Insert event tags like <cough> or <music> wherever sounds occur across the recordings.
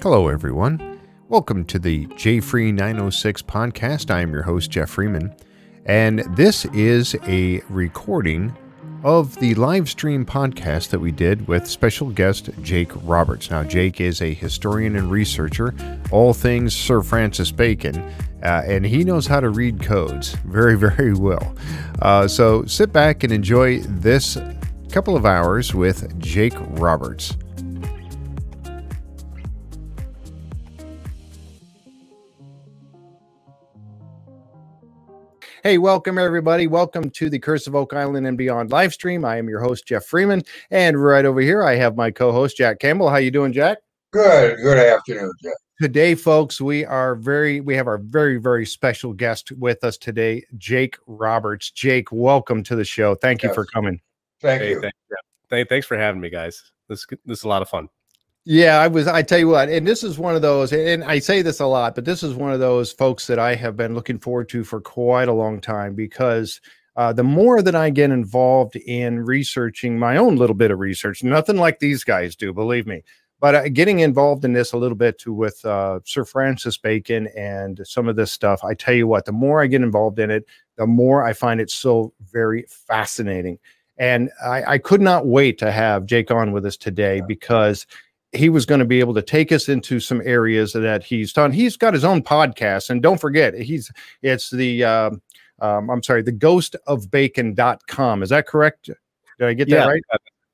Hello, everyone. Welcome to the J Free 906 podcast. I am your host, Jeff Freeman, and this is a recording of the live stream podcast that we did with special guest Jake Roberts. Now, Jake is a historian and researcher, all things Sir Francis Bacon, uh, and he knows how to read codes very, <laughs> very well. Uh, so sit back and enjoy this couple of hours with Jake Roberts. Hey, welcome everybody. Welcome to the Curse of Oak Island and Beyond live stream. I am your host Jeff Freeman, and right over here I have my co-host Jack Campbell. How you doing, Jack? Good. Good afternoon, Jeff. Today, folks, we are very we have our very very special guest with us today, Jake Roberts. Jake, welcome to the show. Thank you for coming. Thank hey, you. Thank, thanks for having me, guys. This this is a lot of fun. Yeah, I was. I tell you what, and this is one of those, and I say this a lot, but this is one of those folks that I have been looking forward to for quite a long time because uh, the more that I get involved in researching my own little bit of research, nothing like these guys do, believe me, but uh, getting involved in this a little bit too with uh, Sir Francis Bacon and some of this stuff, I tell you what, the more I get involved in it, the more I find it so very fascinating. And I, I could not wait to have Jake on with us today because he was going to be able to take us into some areas that he's done. He's got his own podcast, and don't forget, he's it's the uh, um, I'm sorry, the ghost of bacon.com. Is that correct? Did I get yeah. that right?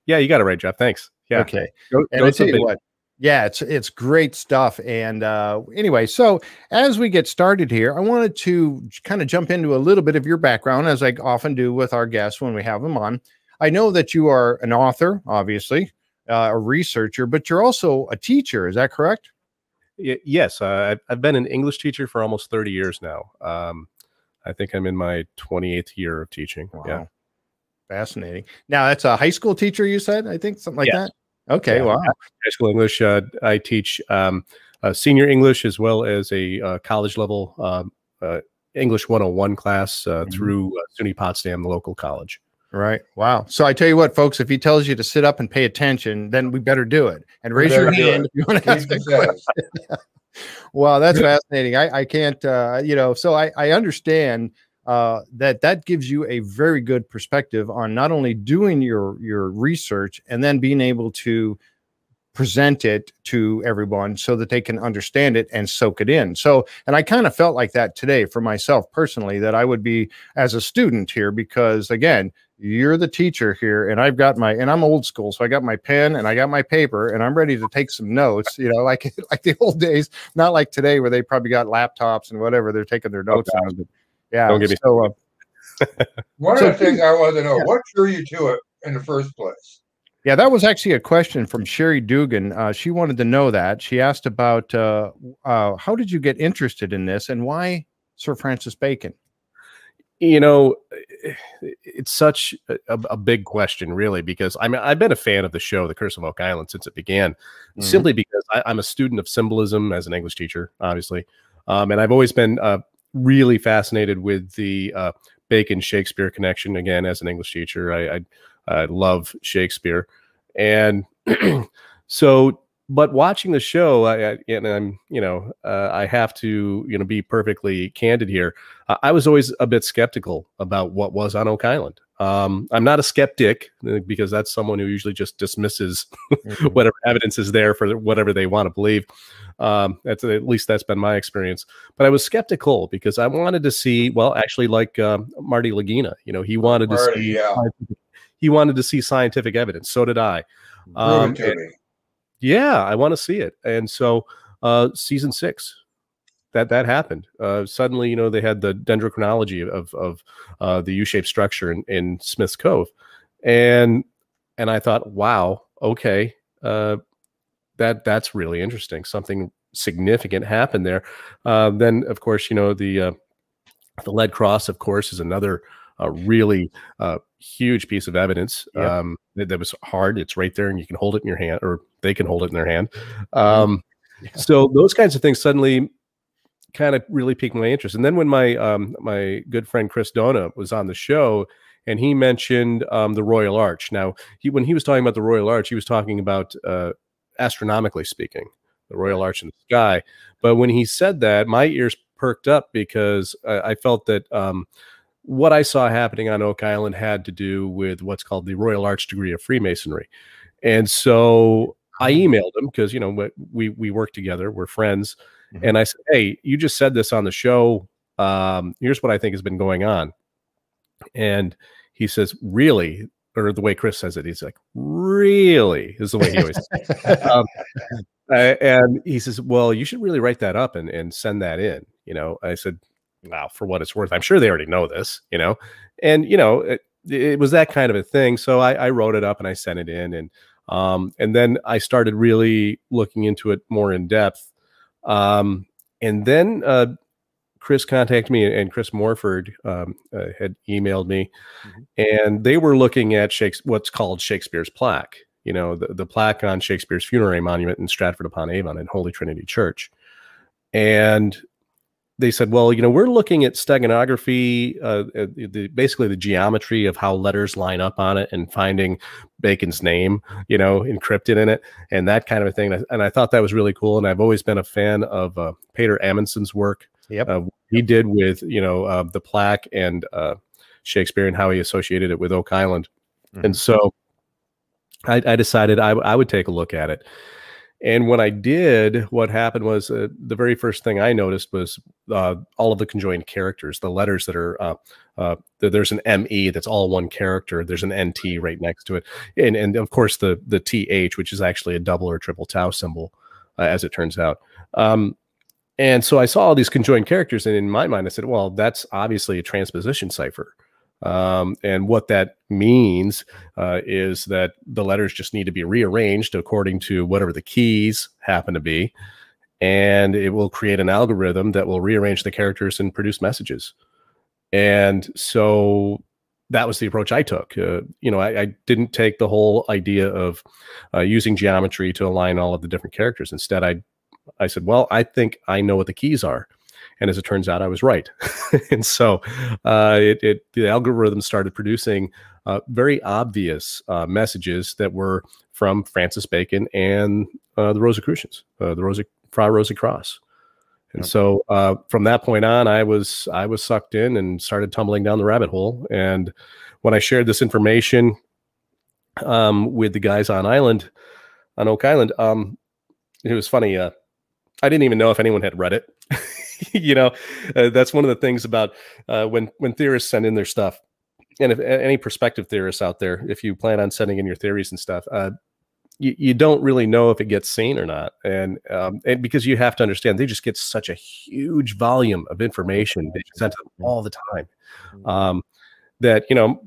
Yeah, you got it right, Jeff. Thanks. Yeah. Okay. Go, and I tell you what, yeah, it's it's great stuff. And uh, anyway, so as we get started here, I wanted to kind of jump into a little bit of your background, as I often do with our guests when we have them on. I know that you are an author, obviously uh, a researcher, but you're also a teacher. Is that correct? Yes, uh, I've been an English teacher for almost 30 years now. Um, I think I'm in my 28th year of teaching. Wow. Yeah. Fascinating. Now, that's a high school teacher, you said, I think, something like yes. that. Okay. Yeah. Wow. High school English. Uh, I teach um, uh, senior English as well as a uh, college level um, uh, English 101 class uh, mm-hmm. through SUNY Potsdam, the local college. Right. Wow. So I tell you what, folks, if he tells you to sit up and pay attention, then we better do it. And raise your hand if you want to ask a question. <laughs> wow, that's <laughs> fascinating. I, I can't, uh, you know, so I, I understand uh, that that gives you a very good perspective on not only doing your your research and then being able to present it to everyone so that they can understand it and soak it in. So, and I kind of felt like that today for myself personally, that I would be as a student here because again, you're the teacher here and I've got my and I'm old school so I got my pen and I got my paper and I'm ready to take some notes you know <laughs> like like the old days not like today where they probably got laptops and whatever they're taking their notes okay. on but yeah Don't me so uh, <laughs> one so, of the things I want to know yeah. what drew you to it in the first place? Yeah that was actually a question from Sherry Dugan. Uh, she wanted to know that. She asked about uh, uh how did you get interested in this and why Sir Francis Bacon you know, <sighs> it's such a, a, big question, really, because I mean, I've been a fan of the show, The Curse of Oak Island, since it began, mm-hmm. simply because I, am a student of symbolism as an English teacher, obviously, um, and I've always been uh, really fascinated with the uh, Bacon Shakespeare connection. Again, as an English teacher, I, I, I love Shakespeare, and <clears throat> so but watching the show, I, I and I'm, you know, uh, I have to, you know, be perfectly candid here. Uh, I was always a bit skeptical about what was on Oak Island. Um, I'm not a skeptic uh, because that's someone who usually just dismisses <laughs> mm-hmm. whatever evidence is there for whatever they want to believe. Um, that's at least that's been my experience. But I was skeptical because I wanted to see, well, actually, like um, Marty Lagina, you know, he wanted Marty, to see, yeah. he wanted to see scientific evidence. So did I. Um, yeah, I want to see it. And so uh, season six, that that happened. Uh, suddenly, you know, they had the dendrochronology of of uh, the U-shaped structure in, in Smith's Cove, and and I thought, wow, okay, uh, that that's really interesting. Something significant happened there. Uh, then, of course, you know the uh, the lead cross, of course, is another a really uh, huge piece of evidence yep. um, that, that, was hard. It's right there, and you can hold it in your hand, or they can hold it in their hand. Mm-hmm. Um, yeah. So those kinds of things suddenly kind of really piqued my interest. And then when my um, my good friend Chris Dona was on the show, and he mentioned um, the Royal Arch. Now, he when he was talking about the Royal Arch, he was talking about uh, astronomically speaking. the Royal Arch in the sky. But when he said that, my ears perked up because I, I felt that um, what I saw happening on Oak Island had to do with what's called the Royal Arch degree of Freemasonry. And so I emailed him because, you know, we, we work together, we're friends. Mm-hmm. And I said, Hey, you just said this on the show. Um, here's what I think has been going on. And he says, Really? Or the way Chris says it, he's like, Really? Is the way he always <laughs> um, and he says, Well, you should really write that up and, and send that in. You know, I said, Wow, for what it's worth, I'm sure they already know this, you know, and, you know, it, it was that kind of a thing. So I, I wrote it up and I sent it in. And, um, and then I started really looking into it more in depth. Um, and then uh, Chris contacted me, and Chris Morford um, uh, had emailed me, mm-hmm. and they were looking at Shakespeare, what's called Shakespeare's plaque. You know, the, the plaque on Shakespeare's funerary monument in Stratford upon Avon in Holy Trinity Church. And they said, well, you know, we're looking at steganography, uh, uh, the, basically the geometry of how letters line up on it and finding Bacon's name, you know, encrypted in it and that kind of a thing. And I, and I thought that was really cool. And I've always been a fan of uh, Peter Amundsen's work. Yep. Uh, he did with, you know, uh, the plaque and uh, Shakespeare and how he associated it with Oak Island. Mm-hmm. And so I, I decided I, I would take a look at it. And when I did, what happened was uh, the very first thing I noticed was uh, all of the conjoined characters, the letters that are uh, uh there's an ME that's all one character. There's an NT right next to it, and and of course the the TH, which is actually a double or triple tau symbol, uh, as it turns out. Um, and so I saw all these conjoined characters, and in my mind, I said, well, that's obviously a transposition cipher. Um, and what that means uh, is that the letters just need to be rearranged according to whatever the keys happen to be. And it will create an algorithm that will rearrange the characters and produce messages. And so that was the approach I took. Uh, you know, I, I, didn't take the whole idea of uh, using geometry to align all of the different characters. Instead, I I said, well, I think I know what the keys are. And as it turns out, I was right. <laughs> and so uh, it, it, the algorithm started producing uh, very obvious uh, messages that were from Francis Bacon and uh, the Rosicrucians, uh, the Rosa, Fra Rosy Cross. And yep. so uh, from that point on, I was I was sucked in and started tumbling down the rabbit hole. And when I shared this information um, with the guys on Island, on Oak Island, um, it was funny. I didn't even know if anyone had read it. <laughs> you know, uh, that's one of the things about uh, when when theorists send in their stuff, and if any prospective theorists out there, if you plan on sending in your theories and stuff, uh, you, you don't really know if it gets seen or not, and um, and because you have to understand, they just get such a huge volume of information being sent to them all the time, mm-hmm. um, that you know,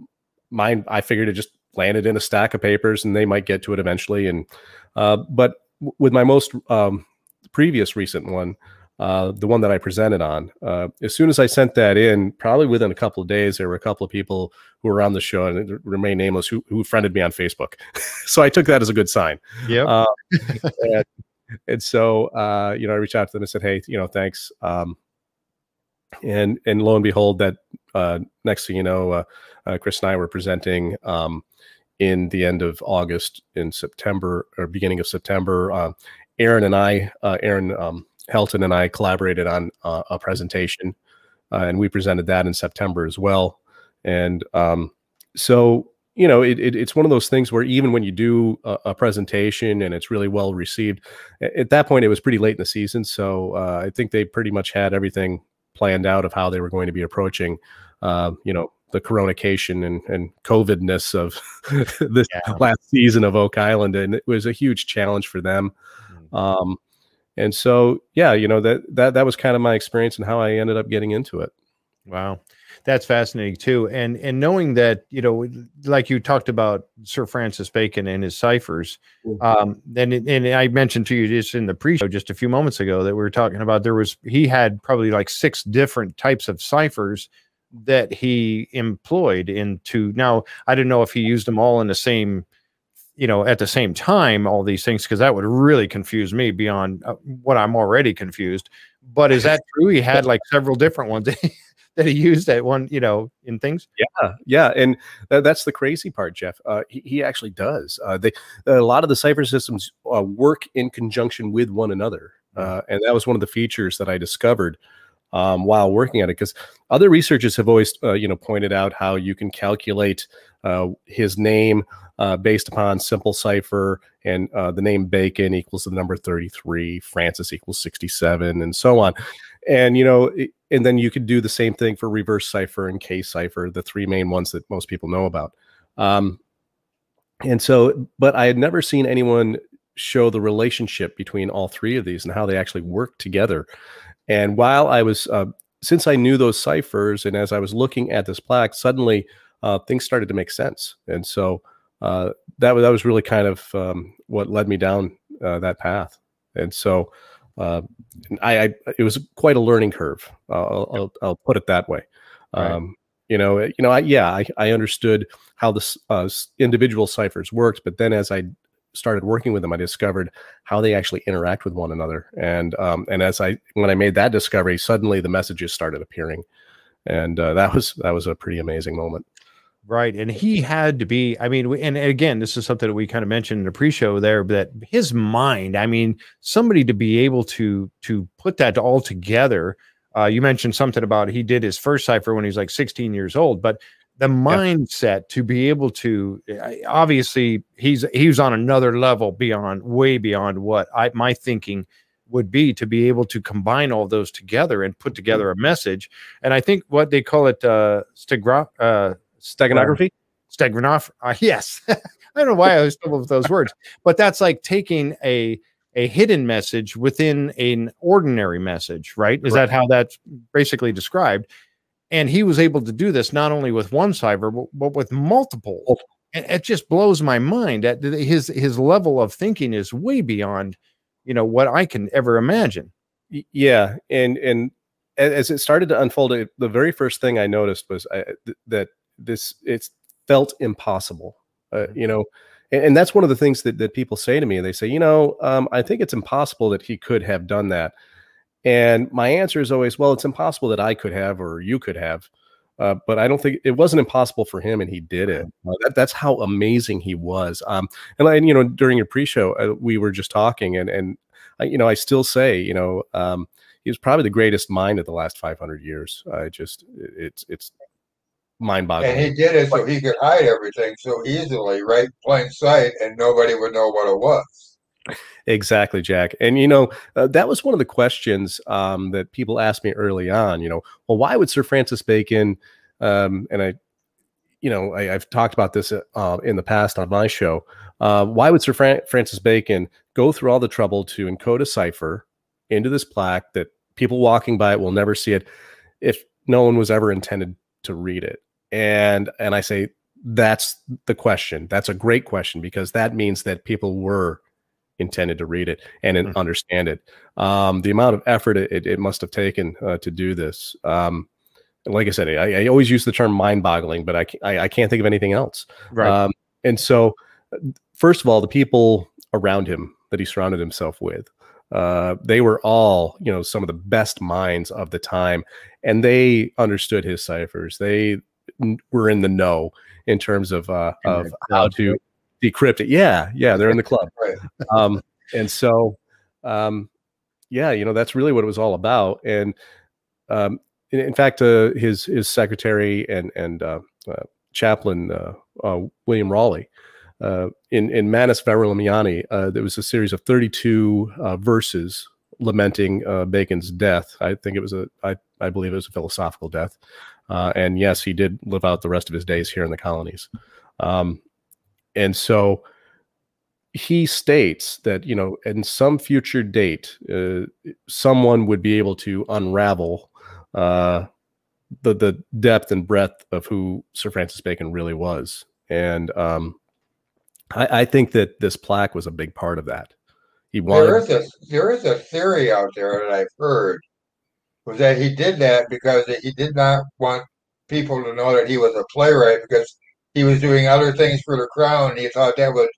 mine I figured it just landed in a stack of papers, and they might get to it eventually, and uh, but with my most um, previous recent one uh, the one that I presented on. Uh, as soon as I sent that in, probably within a couple of days, there were a couple of people who were on the show and remain nameless who, who friended me on Facebook. <laughs> so I took that as a good sign. Yeah. Uh, and, and, so, uh, you know, I reached out to them and said, Hey, you know, thanks. Um, and, and lo and behold, that uh, next thing you know, uh, Chris and I were presenting um, in the end of August in September or beginning of September. Aaron and I, Aaron, um, Helton and I collaborated on uh, a presentation, uh, and we presented that in September as well. And um, so, you know, it, it, it's one of those things where even when you do a, a, presentation and it's really well received, at that point it was pretty late in the season. So uh, I think they pretty much had everything planned out of how they were going to be approaching, uh, you know, the coronation and, and COVIDness of <laughs> this yeah. last season of Oak Island. And it was a huge challenge for them. Mm-hmm. Um, and so, yeah, you know that that that was kind of my experience and how I ended up getting into it. Wow, that's fascinating too. And and knowing that you know, like you talked about Sir Francis Bacon and his ciphers, mm-hmm. um, and and I mentioned to you just in the pre-show just a few moments ago that we were talking about there was he had probably like six different types of ciphers that he employed into. Now I didn't know if he used them all in the same you know, at the same time, all these things, because that would really confuse me beyond uh, what I'm already confused. But is <laughs> that true? He had like several different ones <laughs> that he used at one, you know, in things. Yeah, yeah, and th- that's the crazy part, Jeff. Uh, he, he, actually does. Uh, they a lot of the cipher systems uh, work in conjunction with one another, uh, and that was one of the features that I discovered um, while working at it. Because other researchers have always, uh, you know, pointed out how you can calculate uh, his name based upon simple cipher, and the name Bacon equals the number thirty-three, Francis equals sixty-seven, and so on. And you know and then you could do the same thing for reverse cipher and K cipher the three main ones that most people know about. Um, and so but i had never seen anyone show the relationship between all three of these and how they actually work together. And while i was uh, since i knew those ciphers and as i was looking at this plaque suddenly uh, things started to make sense. And so uh, that, that was really kind of um, what led me down uh, that path and so uh, I, I, it was quite a learning curve. I'll, I'll, I'll put it that way. Right. Um, you know, you know, I, yeah, I, I understood how the uh, individual ciphers worked, but then as I started working with them, I discovered how they actually interact with one another. And um, and as I when I made that discovery, suddenly the messages started appearing, and uh, that was that was a pretty amazing moment. Right. And he had to be, I mean, and again, this is something that we kind of mentioned in the pre-show there, that his mind, I mean, somebody to be able to to put that all together. Uh, you mentioned something about he did his first cipher when he was like 16 years old, but the mindset yeah. to be able to obviously he's he was on another level beyond way beyond what I my thinking would be to be able to combine all those together and put mm-hmm. together a message. And I think what they call it uh, stigra- uh Steganography? Steganography. Uh, <laughs> yes. I don't know why I was stumbled with those words, but that's like taking a a hidden message within an ordinary message, right? Is that how that's basically described? And he was able to do this not only with one cipher, but, but with multiple. And it just blows my mind that his his level of thinking is way beyond, you know, what I can ever imagine. Yeah, and and as it started to unfold, it, the very first thing I noticed was I, th- that this it's felt impossible uh, mm-hmm. you know and, and, that's one of the things that, that people say to me they say you know um, i think it's impossible that he could have done that and my answer is always well it's impossible that i could have or you could have uh, but I don't think it wasn't impossible for him, and he did it. Uh, that, that's how amazing he was. Um, and, and you know, during your pre-show, uh, we were just talking, and and I, you know, I still say, you know, um, he was probably the greatest mind of the last 500 years. I just, it's it's mind boggling. And he did it so he could hide everything so easily, right? Plain sight, and nobody would know what it was. Exactly, Jack. And you know, uh, that was one of the questions um, that people asked me early on. You know, well, why would Sir Francis Bacon? Um, and I, you know, I, have talked about this uh, in the past on my show. Uh, why would Sir Fran- Francis Bacon go through all the trouble to encode a cipher into this plaque that people walking by it will never see it if no one was ever intended to read it? And and i say that's the question. That's a great question because that means that people were intended to read it and mm-hmm. understand it. Um, the amount of effort it, it must have taken uh, to do this um, like i said I, I, always use the term mind-boggling but I, I, I can't think of anything else. Right. Um, and so first of all the people around him that he surrounded himself with uh, they were all you know some of the best minds of the time and they understood his ciphers. They were in the know in terms of uh, of how to decrypt it. Yeah, yeah, they're in the club. <laughs> Um, and so, um, yeah, you know, that's really what it was all about. And um, in, in fact, uh, his his secretary and and uh, uh, chaplain uh, uh, William Rawley. Uh, in in Manus Verulam there was a series of 32 verses lamenting Bacon's death. I think it was a, I, I believe it was a philosophical death. Uh, and yes, he did live out the rest of his days here in the colonies. Um, and so he states that, you know, in some future date, uh, someone would be able to unravel uh, the, the depth and breadth of who Sir Francis Bacon really was. And um, I, I think that this plaque was a big part of that. He wanted. There is a there is a theory out there that I've heard was that he did that because he did not want people to know that he was a playwright because he was doing other things for the crown. And he thought that would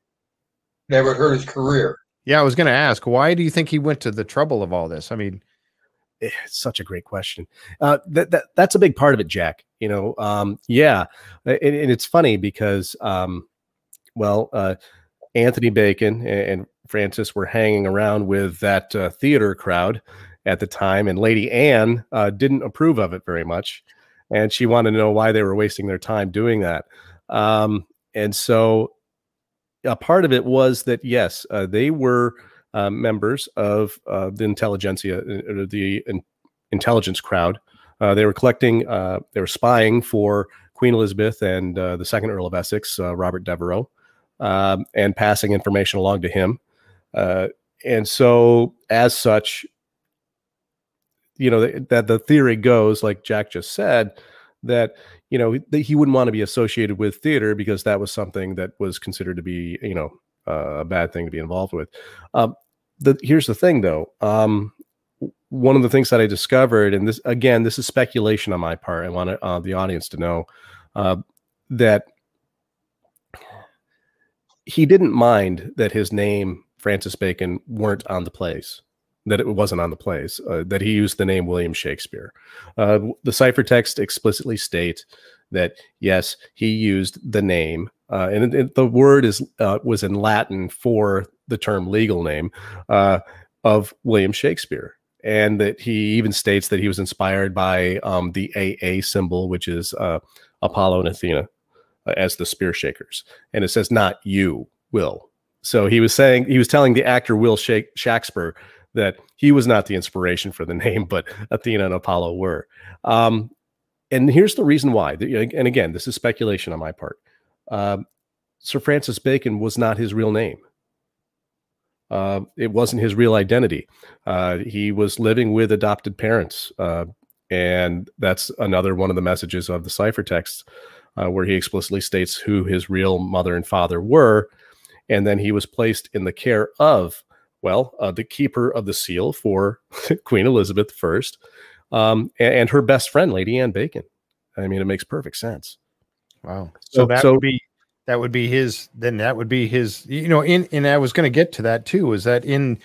that would hurt his career. Yeah, I was going to ask, why do you think he went to the trouble of all this? I mean, it's such a great question. Uh, that, that that's a big part of it, Jack. You know, um, yeah, and, and, it's funny because, um, well, uh, Anthony Bacon and Francis were hanging around with that uh, theater crowd at the time, and Lady Anne uh, didn't approve of it very much, and she wanted to know why they were wasting their time doing that. Um, and so, a part of it was that yes, uh, they were uh, members of uh, the intelligentsia, uh, the in- intelligence crowd. they were collecting, they were spying for Queen Elizabeth and the second Earl of Essex, Robert Devereux, um, and passing information along to him. and so, as such, you know that the theory goes like jack just said that you know he wouldn't want to be associated with theater because that was something that was considered to be you know uh, a bad thing to be involved with. Um, the here's the thing though. Um, one of the things that i discovered and this again this is speculation on my part i want uh, the audience to know uh, that he didn't mind that his name francis bacon weren't on the plays that it wasn't on the plays, uh, that he used the name William Shakespeare. Uh, the ciphertext explicitly state that yes, he used the name, uh, and it, it, the word is uh, was in Latin for the term legal name uh, of William Shakespeare, and that he even states that he was inspired by um, the AA symbol, which is uh, Apollo and Athena as the spear shakers, and it says not you, Will. So he was saying he was telling the actor Will Shakespeare that he was not the inspiration for the <laughs> name, but Athena and Apollo were. Um, and here's the reason why. And again, this is speculation on my part. Uh, Sir Francis Bacon was not his real name. Uh, it wasn't his real identity. Uh, he was living with adopted parents. Uh, and that's another one of the messages of the ciphertext, uh, where he explicitly states who his real mother and father were. And then he was placed in the care of well, uh, the keeper of the seal for <laughs> Queen Elizabeth I, um, and, and, her best friend, Lady Anne Bacon. I mean, it makes perfect sense. Wow. So, so that so, would be that would be his. Then that would be his. You know, in and I was going to get to that too. Is that in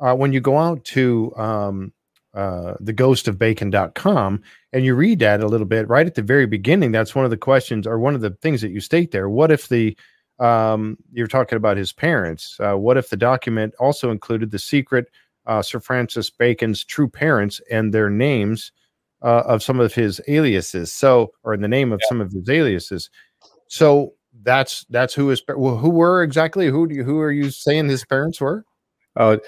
uh, when you go out to um, uh, the ghost of bacon.com and you read that a little bit right at the very beginning that's one of the questions or one of the things that you state there what if the um, you're talking about his parents. Uh, what if the document also included the secret uh, Sir Francis Bacon's true parents and their names uh, of some of his aliases? So, or in the name of yeah. some of his aliases. So that's that's who his well, who were exactly who do you, who are you saying his parents were? Oh,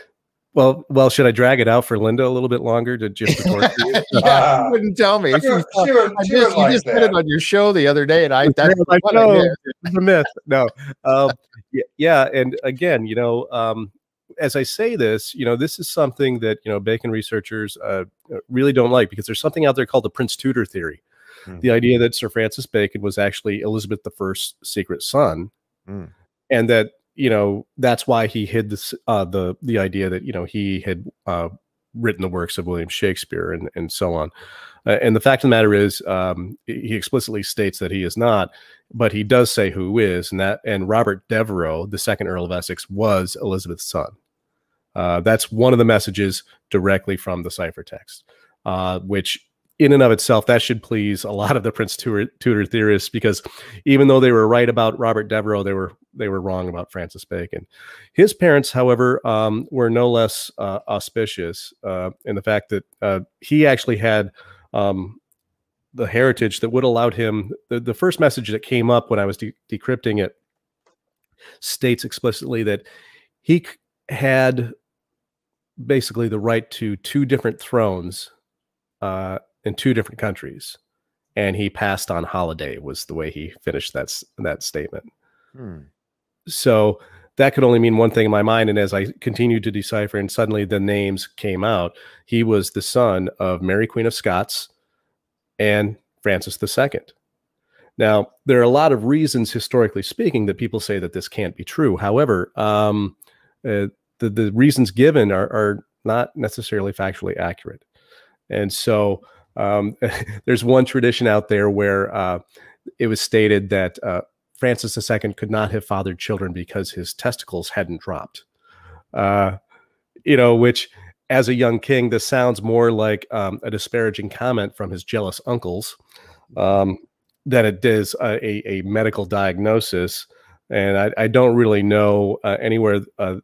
well, well, should I drag it out for Linda a little bit longer to just <laughs> report yeah, uh, you wouldn't tell me. She, was, she was, I just, you just said it on your show the other day, and I that's I know it's a myth. No, um, yeah, yeah, and again, you know, um, as I say this, you know, this is something that you know Bacon researchers uh, really don't like because there's something out there called the Prince Tudor theory, mm. the idea that Sir Francis Bacon was actually Elizabeth I's secret son, mm. and that you know that's why he hid this uh, the the idea that you know he had uh, written the works of William Shakespeare and and so on. Uh, and the fact of the matter is, um, he explicitly states that he is not, but he does say who is, and that and Robert Devereux, the second Earl of Essex, was Elizabeth's son. Uh, that's one of the messages directly from the ciphertext, uh, which in and of itself, that should please a lot of the Prince Tudor, Tudor theorists because even though they were right about Robert Devereux, they were they were wrong about Francis Bacon. His parents, however, um, were no less uh, auspicious uh, in the fact that uh, he actually had um, the heritage that would allowed him. The, the first message that came up when I was de- decrypting it states explicitly that he had basically the right to two different thrones uh, in two different countries, and he passed on holiday was the way he finished that that statement. Hmm. So that could only mean one thing in my mind. And as I continued to decipher, and suddenly the names came out, he was the son of Mary Queen of Scots and Francis II. Now, there are a lot of reasons, historically speaking, that people say that this can't be true. However, um, uh, the, the reasons given are, are not necessarily factually accurate. And so um, <laughs> there's one tradition out there where uh, it was stated that uh, Francis II could not have fathered children because his testicles hadn't dropped. Uh, you know, which as a young king, this sounds more like um, a disparaging comment from his jealous uncles um, than it does a, a, a medical diagnosis. And I, I don't really know uh, anywhere uh,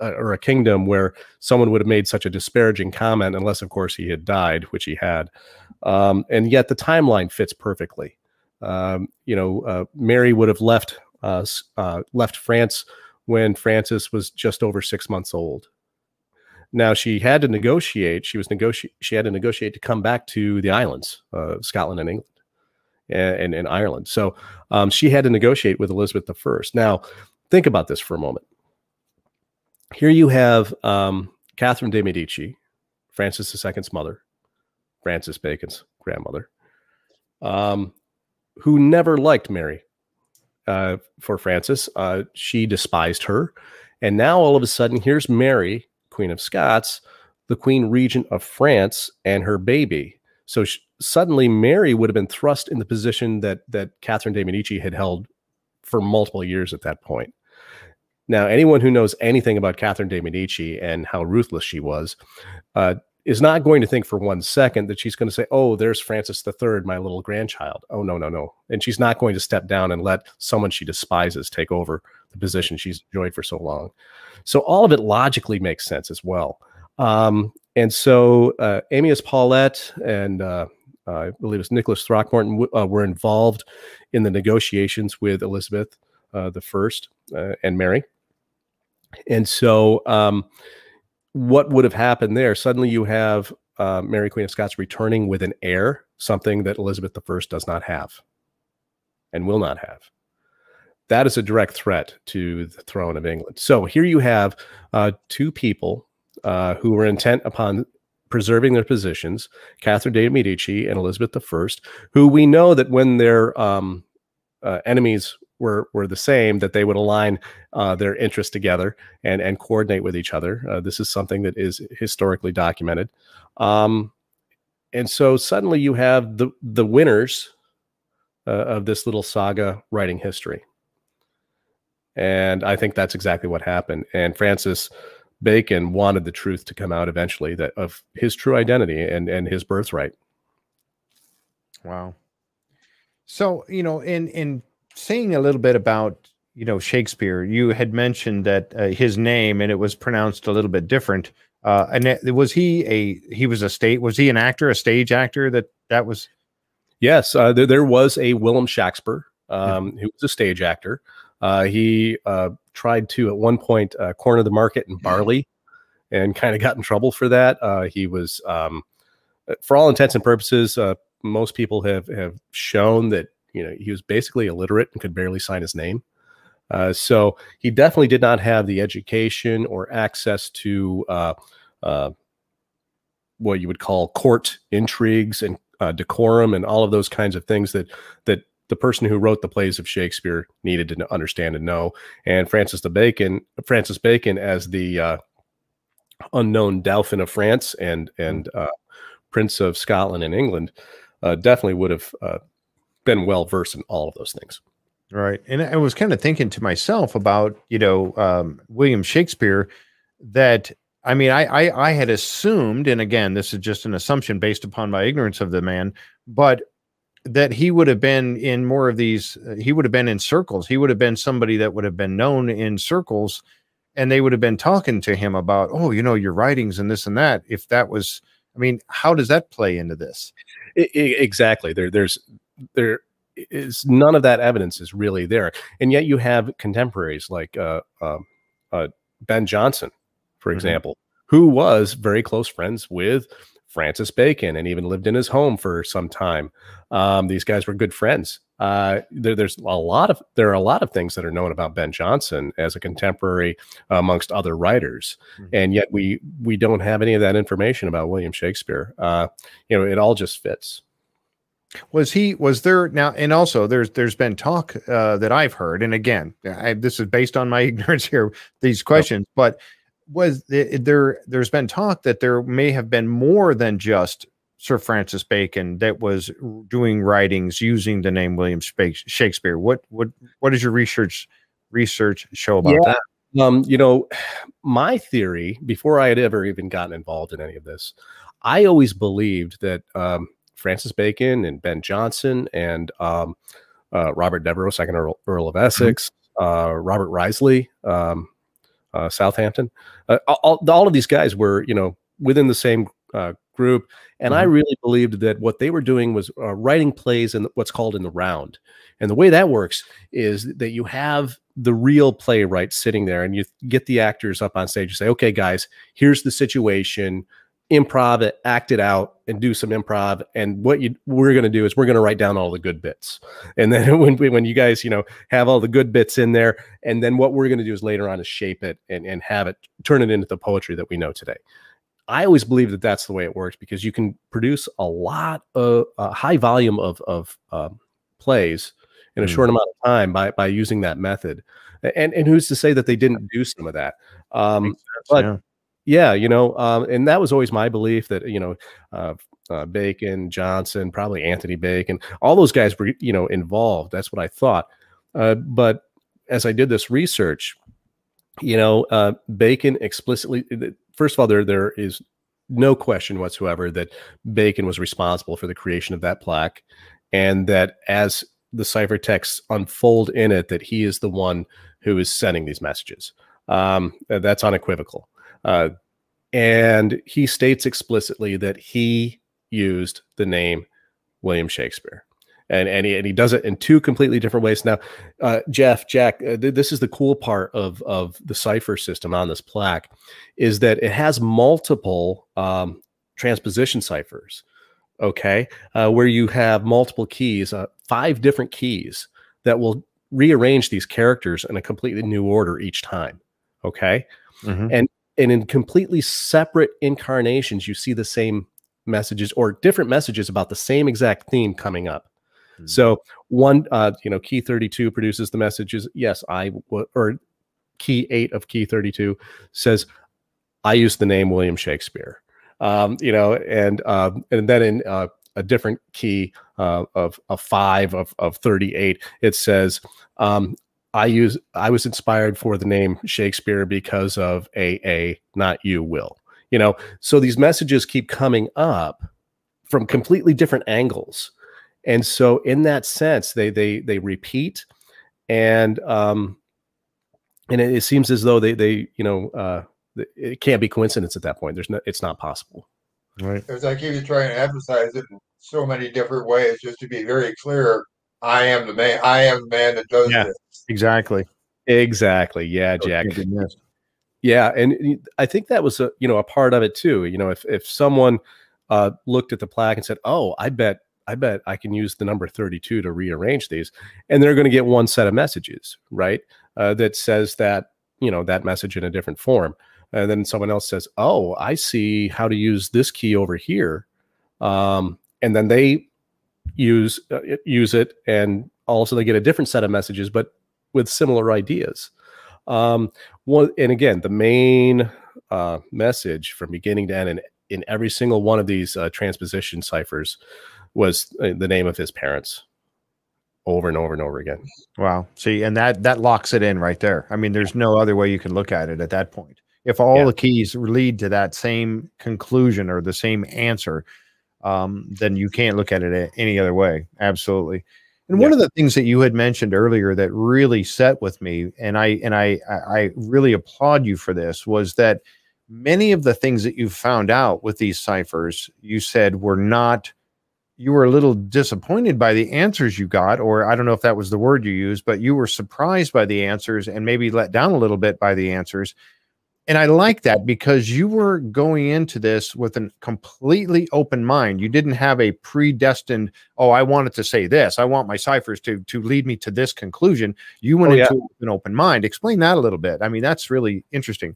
uh, or a kingdom where someone would have made such a disparaging comment, unless, of course, he had died, which he had. Um, and yet the timeline fits perfectly. Um, you know, uh, Mary would have left uh, uh, left France when Francis was just over six months old. Now she had to negotiate. She was negotiate. She had to negotiate to come back to the islands, uh, Scotland and England, and, and, and Ireland. So um, she had to negotiate with Elizabeth I. Now, think about this for a moment here you have um, Catherine de' Medici, Francis II's mother, Francis Bacon's grandmother, um, who never liked Mary uh, for Francis. Uh, she despised her. And now all of a sudden, here's Mary, Queen of Scots, the Queen Regent of France, and her baby. So suddenly, Mary would have been thrust in the position that that Catherine de' Medici had held for multiple years at that point. Now, anyone who knows anything about Catherine de' Medici and how ruthless she was uh, is not going to think for one second that she's going to say, "Oh, there's Francis III, my little grandchild." Oh, no, no, no. And she's not going to step down and let someone she despises take over the position she's enjoyed for so long. So all of it logically makes sense as well. Um, and so uh, Amyas Paulet and uh, I believe it's Nicholas Throckmorton uh, were involved in the negotiations with Elizabeth uh, the First uh, and Mary. And so, um, what would have happened there? Suddenly, you have uh, Mary Queen of Scots returning with an heir, something that Elizabeth I does not have and will not have. That is a direct threat to the throne of England. So here you have uh, two people uh, who were intent upon preserving their positions, Catherine de' Medici and Elizabeth I, who we know that when their um, uh, enemies were were the same, that they would align uh, their interests together and and coordinate with each other. Uh, this is something that is historically documented, um, and so suddenly you have the the winners uh, of this little saga writing history, and I think that's exactly what happened. And Francis Bacon wanted the truth to come out eventually that of his true identity and and his birthright. Wow. So you know, in in saying a little bit about you know Shakespeare, you had mentioned that uh, his name and it was pronounced a little bit different. Uh, and it, was he a he was a state was he an actor a stage actor that that was? Yes uh, there, there was a Willem Shakespeare um, who was a stage actor. Uh, he uh, tried to at one point uh, corner the market in barley and kind of got in trouble for that. Uh, he was um, for all intents and purposes uh, most people have have shown that you know, he was basically illiterate and could barely sign his name. Uh, so he definitely did not have the education or access to uh, uh, what you would call court intrigues and uh, decorum and all of those kinds of things that that the person who wrote the plays of Shakespeare needed to understand and know. And Francis the Bacon, Francis Bacon, as the uh, unknown Dauphin of France and and uh, Prince of Scotland and England, definitely would have been well versed in all of those things. Right. And I was kind of thinking to myself about, you know, um, William Shakespeare that I mean, I, I, I had assumed, and again, this is just an assumption based upon my ignorance of the man, but that he would have been in more of these. Uh, he would have been in circles. He would have been somebody that would have been known in circles, and they would have been talking to him about, oh, you know, your writings and this and that. If that was, I mean, how does that play into this? It, it, exactly. There, there's there is none of that evidence is really there, and yet you have contemporaries like uh, uh, uh, Ben Jonson, for mm-hmm. example, who was very close friends with Francis Bacon and even lived in his home for some time. Um, these guys were good friends. Uh, there, there's a lot of there are a lot of things that are known about Ben Jonson as a contemporary amongst other writers, mm-hmm. and yet we we don't have any of that information about William Shakespeare. Uh, you know, it all just fits. Was he? Was there now? And also, there's there's been talk uh, that I've heard, and again, I, this is based on my <laughs> ignorance here. These questions, but was there? There's been talk that there may have been more than just Sir Francis Bacon that was doing writings using the name William Shakespeare. What what what does your research research show about yeah. that? Um, you know, my theory before I had ever even gotten involved in any of this, I always believed that um, Francis Bacon and Ben Jonson and um, uh, Robert Devereux, second Earl, Earl of mm-hmm. Essex, uh, Robert Wriothesley, um, uh, Southampton, uh, all, all of these guys were, you know, within the same uh, group. And mm-hmm. I really believed that what they were doing was uh, writing plays in what's called in the round. And the way that works is that you have the real playwright sitting there and you get the actors up on stage and say, okay, guys, here's the situation. Improv it, act it out, and do some improv. And what you we're going to do is we're going to write down all the good bits. And then <laughs> when when you guys you know have all the good bits in there, and then what we're going to do is later on is shape it and and have it turn it into the poetry that we know today. I always believe that that's the way it works because you can produce a lot of a high volume of of um, plays in a mm. short amount of time by by using that method. And and who's to say that they didn't do some of that? Um, but yeah. Yeah. you know, um, and that was always my belief that you know. Uh, uh, Bacon, Jonson, probably Anthony Bacon, all those guys were, you know, involved. That's what I thought. Uh, but as I did this research, you know, uh, Bacon explicitly first of all, there there is no question whatsoever that Bacon was responsible for the creation of that plaque, and that as the ciphertexts unfold in it, that he is the one who is sending these messages. Um, that's unequivocal. Uh, and he states explicitly that he used the name William Shakespeare and and he, and he does it in two completely different ways. Now, uh, Jeff, Jack, uh, th- this is the cool part of of the cipher system on this plaque, is that it has multiple um, transposition ciphers. Okay, uh, where you have multiple keys, uh, five different keys that will rearrange these characters in a completely new order each time. Okay, mm-hmm. and and in completely separate incarnations, you see the same messages or different messages about the same exact theme coming up. Mm-hmm. So one, uh, you know, key 32 produces the messages. Yes, I or key eight of key 32 says, I use the name William Shakespeare. Um, you know, and uh, and then in uh, a different key uh, of a five of, of 38, it says, um, I use I was inspired for the name Shakespeare because of a a not you will. You know, so these messages keep coming up from completely different angles. And so in that sense they they they repeat and um and it, it seems as though they they you know uh it can't be coincidence at that point. There's no it's not possible. Right. As i keep trying to emphasize it in so many different ways just to be very clear i am the man i am the man that does yeah, this exactly exactly yeah jack yeah and i think that was a you know a part of it too you know if if someone uh looked at the plaque and said oh i bet I bet I can use the number 32 to rearrange these. And they're going to get one set of messages, right? Uh, that says that, you know, that message in a different form. And then someone else says, oh, I see how to use this key over here. Um, and then they use uh, use it and also they get a different set of messages, but with similar ideas. Um, one, and again, the main uh, message from beginning to end in, in every single one of these uh, transposition ciphers was uh, the name of his parents over and over and over again. Wow. See, and that that locks it in right there. I mean, there's no other way you can look at it at that point. If all yeah. the keys lead to that same conclusion or the same answer, um, then you can't look at it any other way. Absolutely. And yeah. one of the things that you had mentioned earlier that really set with me, and I and I I really applaud you for this, was that many of the things that you found out with these ciphers, you said were not you were a little disappointed by the answers you got, or I don't know if that was the word you used, but you were surprised by the answers and maybe let down a little bit by the answers. And I like that because you were going into this with a completely open mind. You didn't have a predestined, oh, I wanted to say this. I want my ciphers to to lead me to this conclusion. You went oh, into an open mind. Explain that a little bit. I mean, that's really interesting.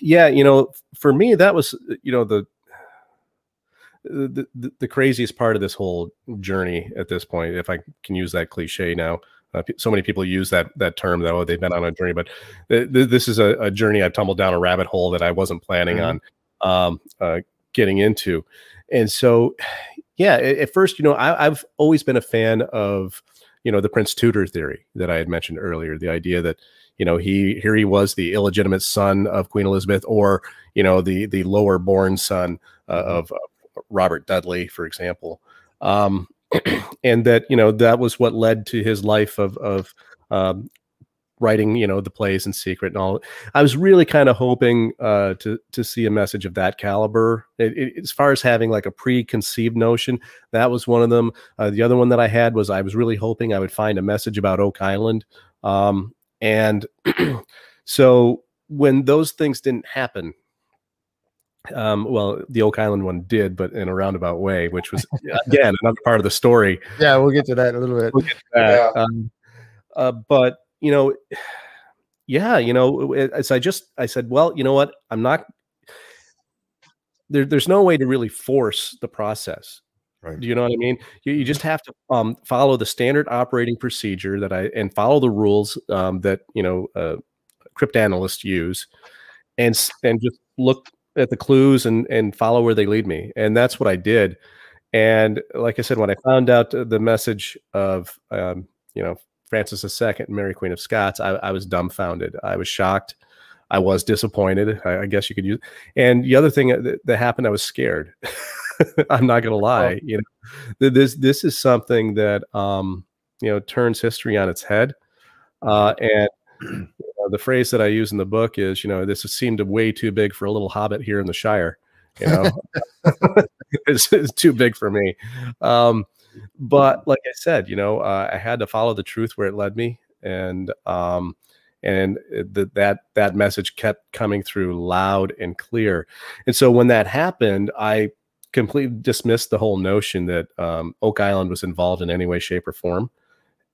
Yeah, you know, for me, that was, uh, you know, the the, the, the craziest part of this whole journey at this point, if I can use that cliche now, uh, so many people use that that term that oh they've been on a journey, but th- th- this is a, a, journey I've tumbled down a rabbit hole that I wasn't planning mm-hmm. on um, uh, getting into, and so yeah, at, at first you know I, have always been a fan of you know the Prince Tudor theory that I had mentioned earlier, the idea that you know he here he was the illegitimate son of Queen Elizabeth, or you know the the lower born son uh, mm-hmm. of uh, Robert Dudley, for example, um, <clears throat> and that you know that was what led to his life of of um, writing you know the plays in secret and all. I was really kind of hoping uh, to to see a message of that caliber. It, it, as far as having like a preconceived notion that was one of them. Uh, the other one that i had was i was really hoping i would find a message about oak island. Um, and <clears throat> so when those things didn't happen um, well, the Oak Island one did, but in a roundabout way, which was <laughs> again another part of the story. Yeah, we'll get to that in a little bit. We'll yeah. Um, uh, but you know, yeah, you know, as I just I said, well, you know what, I'm not. There, there's no way to really force the process. Right. Do you know what I mean? You, you just have to um, follow the standard operating procedure that I and follow the rules um, that you know uh, cryptanalysts use, and and just look at the clues and and follow where they lead me. And that's what I did. And like I said, when I found out the message of um, you know Francis II and Mary Queen of Scots, I, I was dumbfounded. I was shocked. I was disappointed. I, I, guess you could use. And the other thing that, that happened, I was scared. <laughs> I'm not going to lie. Oh. You know, this this is something that um, you know turns history on its head. Uh, and <clears throat> know, the phrase that I use in the book is, you know, this seemed way too big for a little hobbit here in the Shire. You know, <laughs> <laughs> it's, it's, too big for me. Um, but like I said, you know, uh, I had to follow the truth where it led me, and um, and the, that that message kept coming through loud and clear. And so when that happened, I completely dismissed the whole notion that um, Oak Island was involved in any way, shape, or form.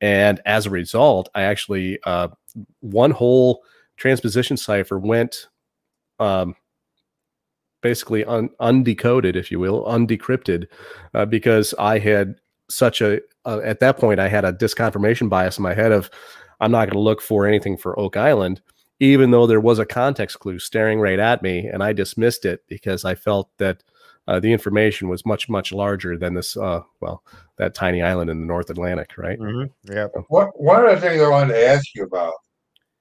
And as a result, I actually uh, one whole transposition cipher went um, basically un- undecoded, if you will, undecrypted, uh, because I had such a uh, at that point I had a disconfirmation bias in my head of I'm not going to look for anything for Oak Island, even though there was a context clue staring right at me, and I dismissed it because I felt that uh, the information was much much larger than this uh, well that tiny island in the North Atlantic, right? Mm-hmm. Yeah. One one of the things I wanted to ask you about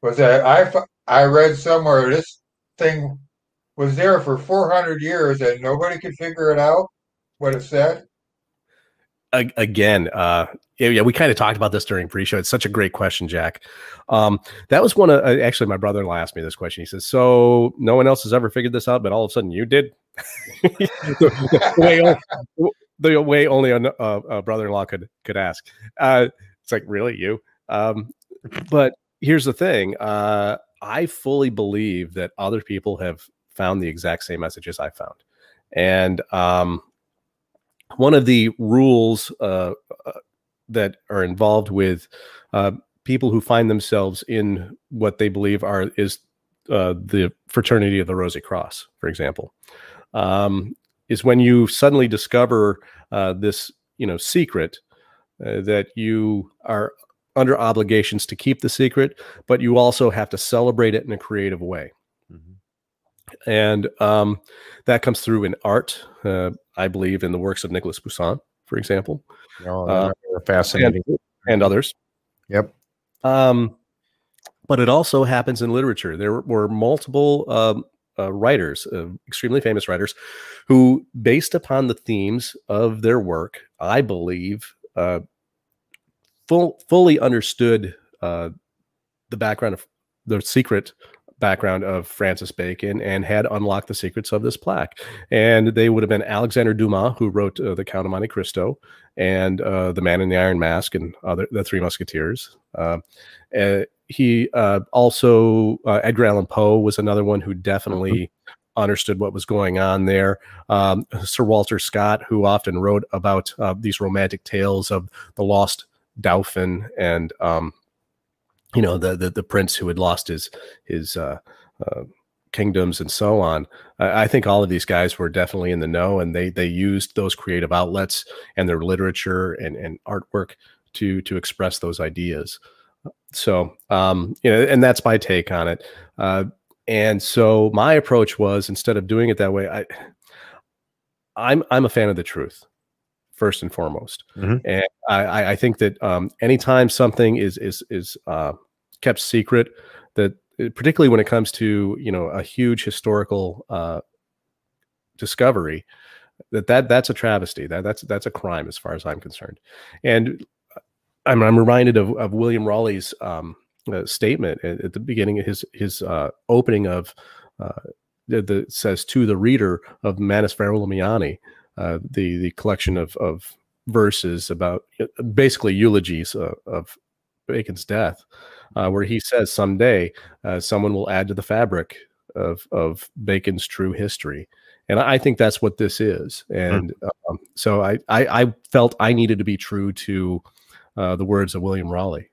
was that I I read somewhere this thing was there for 400 years and nobody could figure it out what it said again, uh, yeah, we kind of talked about this during pre-show. It's such a great question, Jack. Um, that was one of uh, actually my brother-in-law asked me this question. He says, "So no one else has ever figured this out, but all of a sudden you did." the, <laughs> way, the, way, only a, a, a, brother-in-law could could ask. Uh, it's like really you. Um, but here's the thing: uh, I fully believe that other people have found the exact same messages I found, and um, one of the rules uh, uh, that are involved with uh, people who find themselves in what they believe are is uh, the fraternity of the Rosy Cross, for example, um, is when you suddenly discover uh, this, you know, secret uh, that you are under obligations to keep the secret, but you also have to celebrate it in a creative way. Mm-hmm. And um, that comes through in art. Uh, I believe in the works of Nicholas Poussin, for example. Oh, uh, fascinating. And, and, others. Yep. Um, but it also happens in literature. There were multiple um, uh, writers, uh, extremely famous writers, who, based upon the themes of their work, I believe, uh, full, fully understood uh, the background of the secret background of Francis Bacon and had unlocked the secrets of this plaque. And they would have been Alexander Dumas, who wrote uh, The Count of Monte Cristo and uh, The Man in the Iron Mask and other The Three Musketeers. Uh, he uh, also uh, Edgar Allan Poe was another one who definitely. Mm-hmm. Understood what was going on there. Um, Sir Walter Scott, who often wrote about uh, these romantic tales of the lost Dauphin and um, you know the, the the prince who had lost his his uh, uh, kingdoms and so on. I, I think all of these guys were definitely in the know, and they they used those creative outlets and their literature and and artwork to to express those ideas. So um, you know, and that's my take on it. Uh, and so my approach was instead of doing it that way, I I'm I'm a fan of the truth first and foremost. Mm-hmm. And I, I, think that um, anytime something is is is uh, kept secret, that uh, particularly when it comes to you know a huge historical uh, discovery, that that that's a travesty. That that's that's a crime as far as I'm concerned. And I'm I'm reminded of of William Rawley's um, uh, statement at, at, the beginning of his his uh, opening of uh, that says to the reader of Manes Verulamiani, uh, the the collection of of verses about uh, basically eulogies uh, of Bacon's death, uh, where he says someday uh, someone will add to the fabric of of Bacon's true history, and I think that's what this is. Hmm. And um, so I, I, I felt I needed to be true to uh, the words of William Rawley,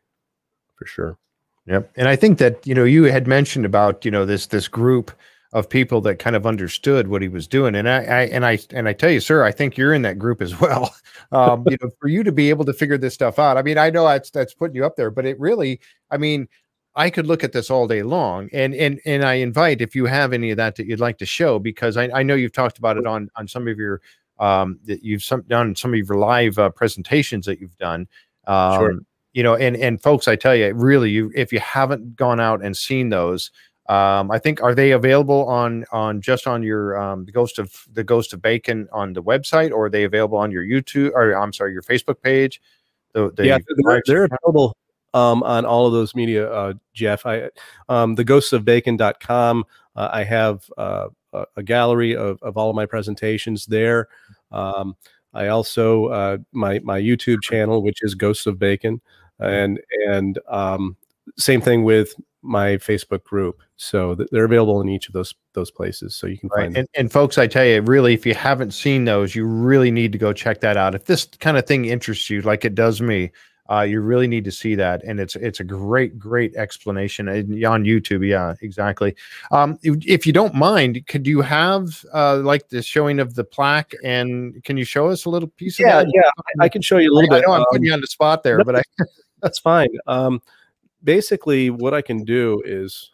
for sure. Yep, and I think that you know you had mentioned about you know this this group of people that kind of understood what he was doing. And I, I, and I and I tell you, sir, I think you're in that group as <laughs> well. Um, you know, for you to be able to figure this stuff out. I mean, I know that's that's putting you up there, but it really, I mean, I could look at this all day long. And and and I invite if you have any of that that you'd like to show, because I, I know you've talked about it on on some of your um that you've some, done some of your live uh, presentations that you've done. Um, sure. You know, and and folks, I tell you, really, you if you haven't gone out and seen those, um, I think are they available on on just on your um, the ghost of the ghost of bacon on the website, or are they available on your YouTube or I'm sorry, your Facebook page? The, the yeah, they're, they're available um, on all of those media, uh, Jeff. I um, the ghosts of bacon.com. Uh, I have uh, a gallery of, of all of my presentations there. Um, I also uh, my my YouTube channel, which is Ghosts of Bacon, and and um, same thing with my Facebook group. So they're available in each of those those places. So you can right. find and, and, folks, I tell you, really, if you haven't seen those, you really need to go check that out. If this kind of thing interests you, like it does me, uh, you really need to see that. And it's it's a great, great explanation on YouTube. Yeah, exactly. Um, if, if, you don't mind, could you have uh, like the showing of the plaque and can you show us a little piece yeah, of that? Yeah, I, I can show you a little I, bit. I know I'm putting um, you on the spot there, but I that's fine. Um, basically what I can do is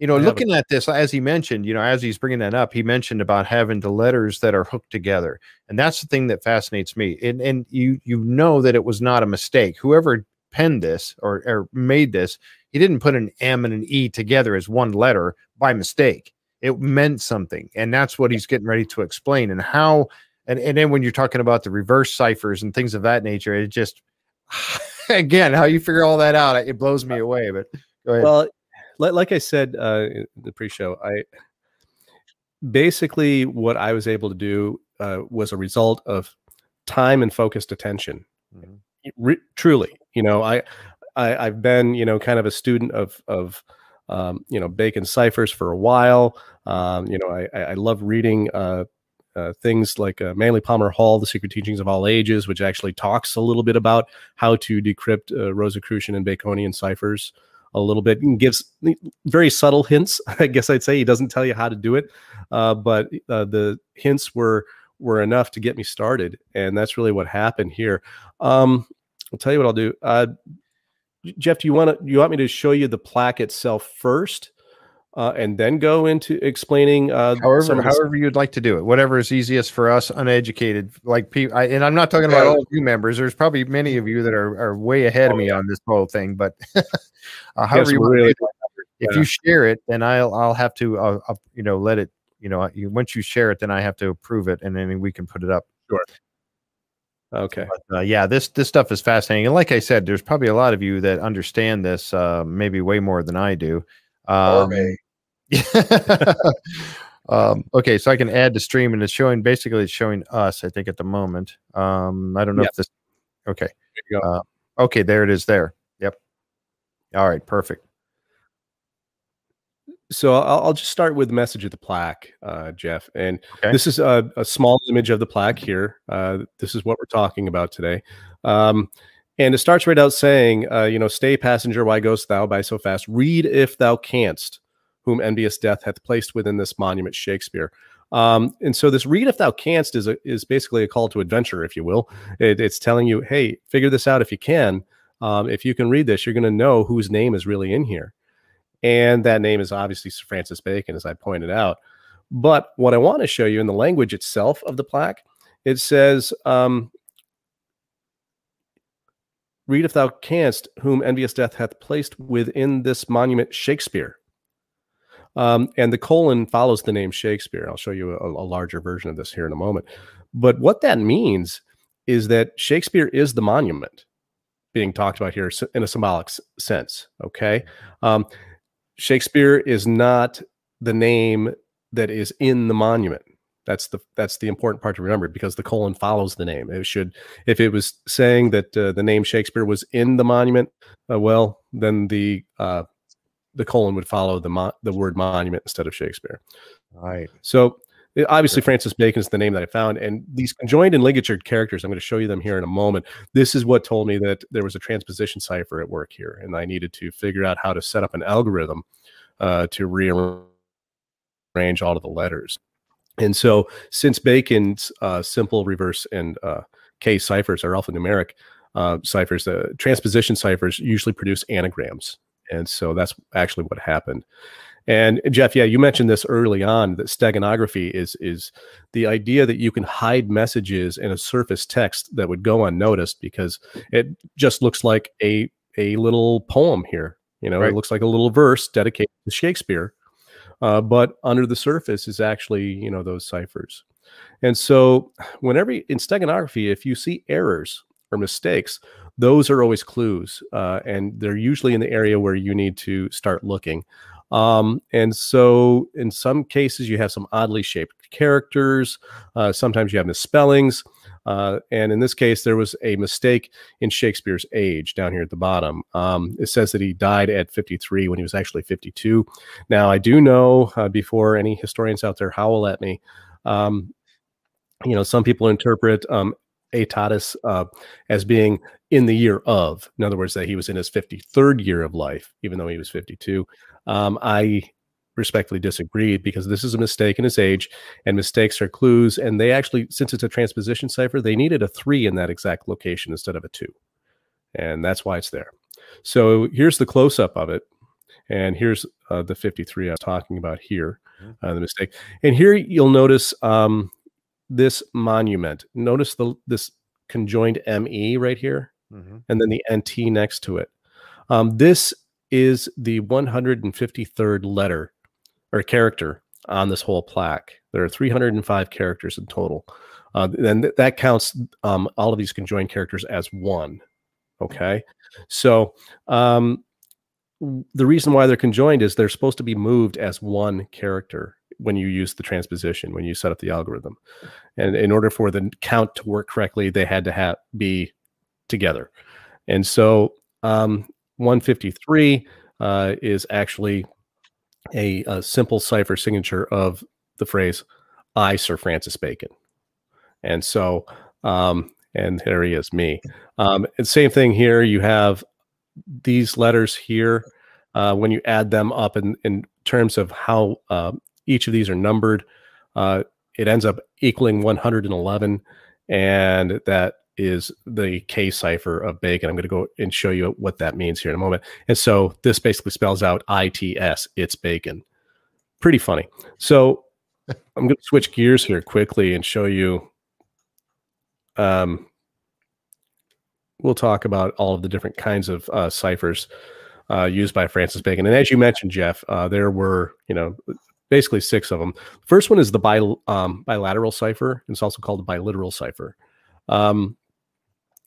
you know looking at this as he mentioned you know as he's bringing that up he mentioned about having the letters that are hooked together and that's the thing that fascinates me and and you you know that it was not a mistake. Whoever penned this or, or made this he didn't put an m and an e together as one letter by mistake. It meant something and that's what he's getting ready to explain and how and, and then when you're talking about the reverse ciphers and things of that nature it just <laughs> <laughs> again, how you figure all that out, it blows me away. But Well, like I said uh, in the pre-show, I basically what I was able to do uh, was a result of time and focused attention. Mm-hmm. Re- truly, you know, I, I have been you know kind of a student of of um, you know Bacon ciphers for a while. Um, you know, I I love reading uh, uh, things like uh, Manly Palmer Hall, The Secret Teachings of All Ages, which actually talks a little bit about how to decrypt uh, Rosicrucian and Baconian ciphers a little bit and gives very subtle hints. <laughs> I guess I'd say he doesn't tell you how to do it, uh, but uh, the hints were were enough to get me started, and that's really what happened here. Um, I'll tell you what I'll do. Jeff, do you want to? You want me to show you the plaque itself first? Uh, and then go into explaining uh, however however you'd like to do it. Whatever is easiest for us uneducated like people and i'm not talking about all of you members. There's probably many of you that are, are way ahead oh, of me yeah. on this whole thing but <laughs> uh, however yes, you really if you share it then i'll i'll have to uh, uh, you know let it you know you, once you share it then i have to approve it and then we can put it up. Sure. Okay. But, uh, yeah, this this stuff is fascinating, and like I said, there's probably a lot of you that understand this, uh, maybe way more than I do. Um, <laughs> um, okay, so I can add the stream, and it's showing basically it's showing us. I think at the moment. Um, I don't know yep. if this. Okay. There uh, okay, there it is. There. Yep. All right. Perfect. So I'll, I'll just start with the message of the plaque, uh, Jeff. And okay. this is a, a, small image of the plaque here. Uh, this is what we're talking about today. Um, and it starts right out saying, uh, you know, stay passenger, why goest thou by so fast? Read if thou canst, whom envious death hath placed within this monument, Shakespeare. Um, and so this read if thou canst is a, is basically a call to adventure, if you will. It, it's telling you, hey, figure this out if you can. Um, if you can read this, you're going to know whose name is really in here. And that name is obviously Sir Francis Bacon, as I pointed out. But what I want to show you in the language itself of the plaque, it says, um, read if thou canst, whom envious death hath placed within this monument Shakespeare. Um, and the colon follows the name Shakespeare. I'll show you a, a larger version of this here in a moment. But what that means is that Shakespeare is the monument being talked about here in a symbolic sense. Okay. Um, Shakespeare is not the name that is in the monument. That's the that's the important part to remember because the colon follows the name. It should, if it was saying that uh, the name Shakespeare was in the monument, uh, well, then the uh, the colon would follow the mo- the word monument instead of Shakespeare. Right. So obviously Francis Bacon is the name that I found, and these conjoined and ligatured characters. I'm going to show you them here in a moment. This is what told me that there was a transposition cipher at work here, and I needed to figure out how to set up an algorithm uh, to rearrange all of the letters. And so, since Bacon's uh, simple reverse and uh, case ciphers are alphanumeric uh, ciphers, the transposition ciphers usually produce anagrams. And so that's actually what happened. And Jeff, yeah, you mentioned this early on that steganography is is the idea that you can hide messages in a surface text that would go unnoticed because it just looks like a a little poem here. You know, right. it looks like a little verse dedicated to Shakespeare, uh, but under the surface is actually you know those ciphers. And so, whenever in steganography, if you see errors or mistakes, those are always clues, uh, and they're usually in the area where you need to start looking. Um, and so, in some cases, you have some oddly shaped characters. Uh, sometimes you have misspellings. Uh, and in this case, there was a mistake in Shakespeare's age down here at the bottom. Um, it says that he died at 53 when he was actually 52. Now, I do know uh, before any historians out there howl at me, um, you know, some people interpret um, aetatis uh, as being in the year of. In other words, that he was in his 53rd year of life, even though he was 52. Um, I respectfully disagreed because this is a mistake in his age and mistakes are clues. And they actually, since it's a transposition cipher, they needed a three in that exact location instead of a two. And that's why it's there. So here's the close up of it. And here's uh, the 53 I was talking about here, mm-hmm. uh, the mistake. And here you'll notice um, this monument. Notice the this conjoined ME right here, mm-hmm. and then the NT next to it. Um, this is the 153rd letter or character on this whole plaque. There are 305 characters in total. Uh, and th- that counts um, all of these conjoined characters as one. Okay. So um, the reason why they're conjoined is they're supposed to be moved as one character when you use the transposition, when you set up the algorithm. And in order for the count to work correctly, they had to have be together. And so um, 153 uh, is actually a, a, simple cipher signature of the phrase "I, Sir Francis Bacon," and so um, and there he is, me. Um, and same thing here. You have these letters here. Uh, when you add them up in, in terms of how uh, each of these are numbered, uh, it ends up equaling 111, and that is the K cipher of Bacon. I'm going to go and show you what that means here in a moment. And so this basically spells out ITS, it's Bacon. Pretty funny. So <laughs> I'm going to switch gears here quickly and show you. Um, we'll talk about all of the different kinds of uh, ciphers uh, used by Francis Bacon. And as you mentioned, Jeff, uh, there were, you know, basically six of them. First one is the bi- um, bilateral cipher. It's also called the biliteral cipher. Um,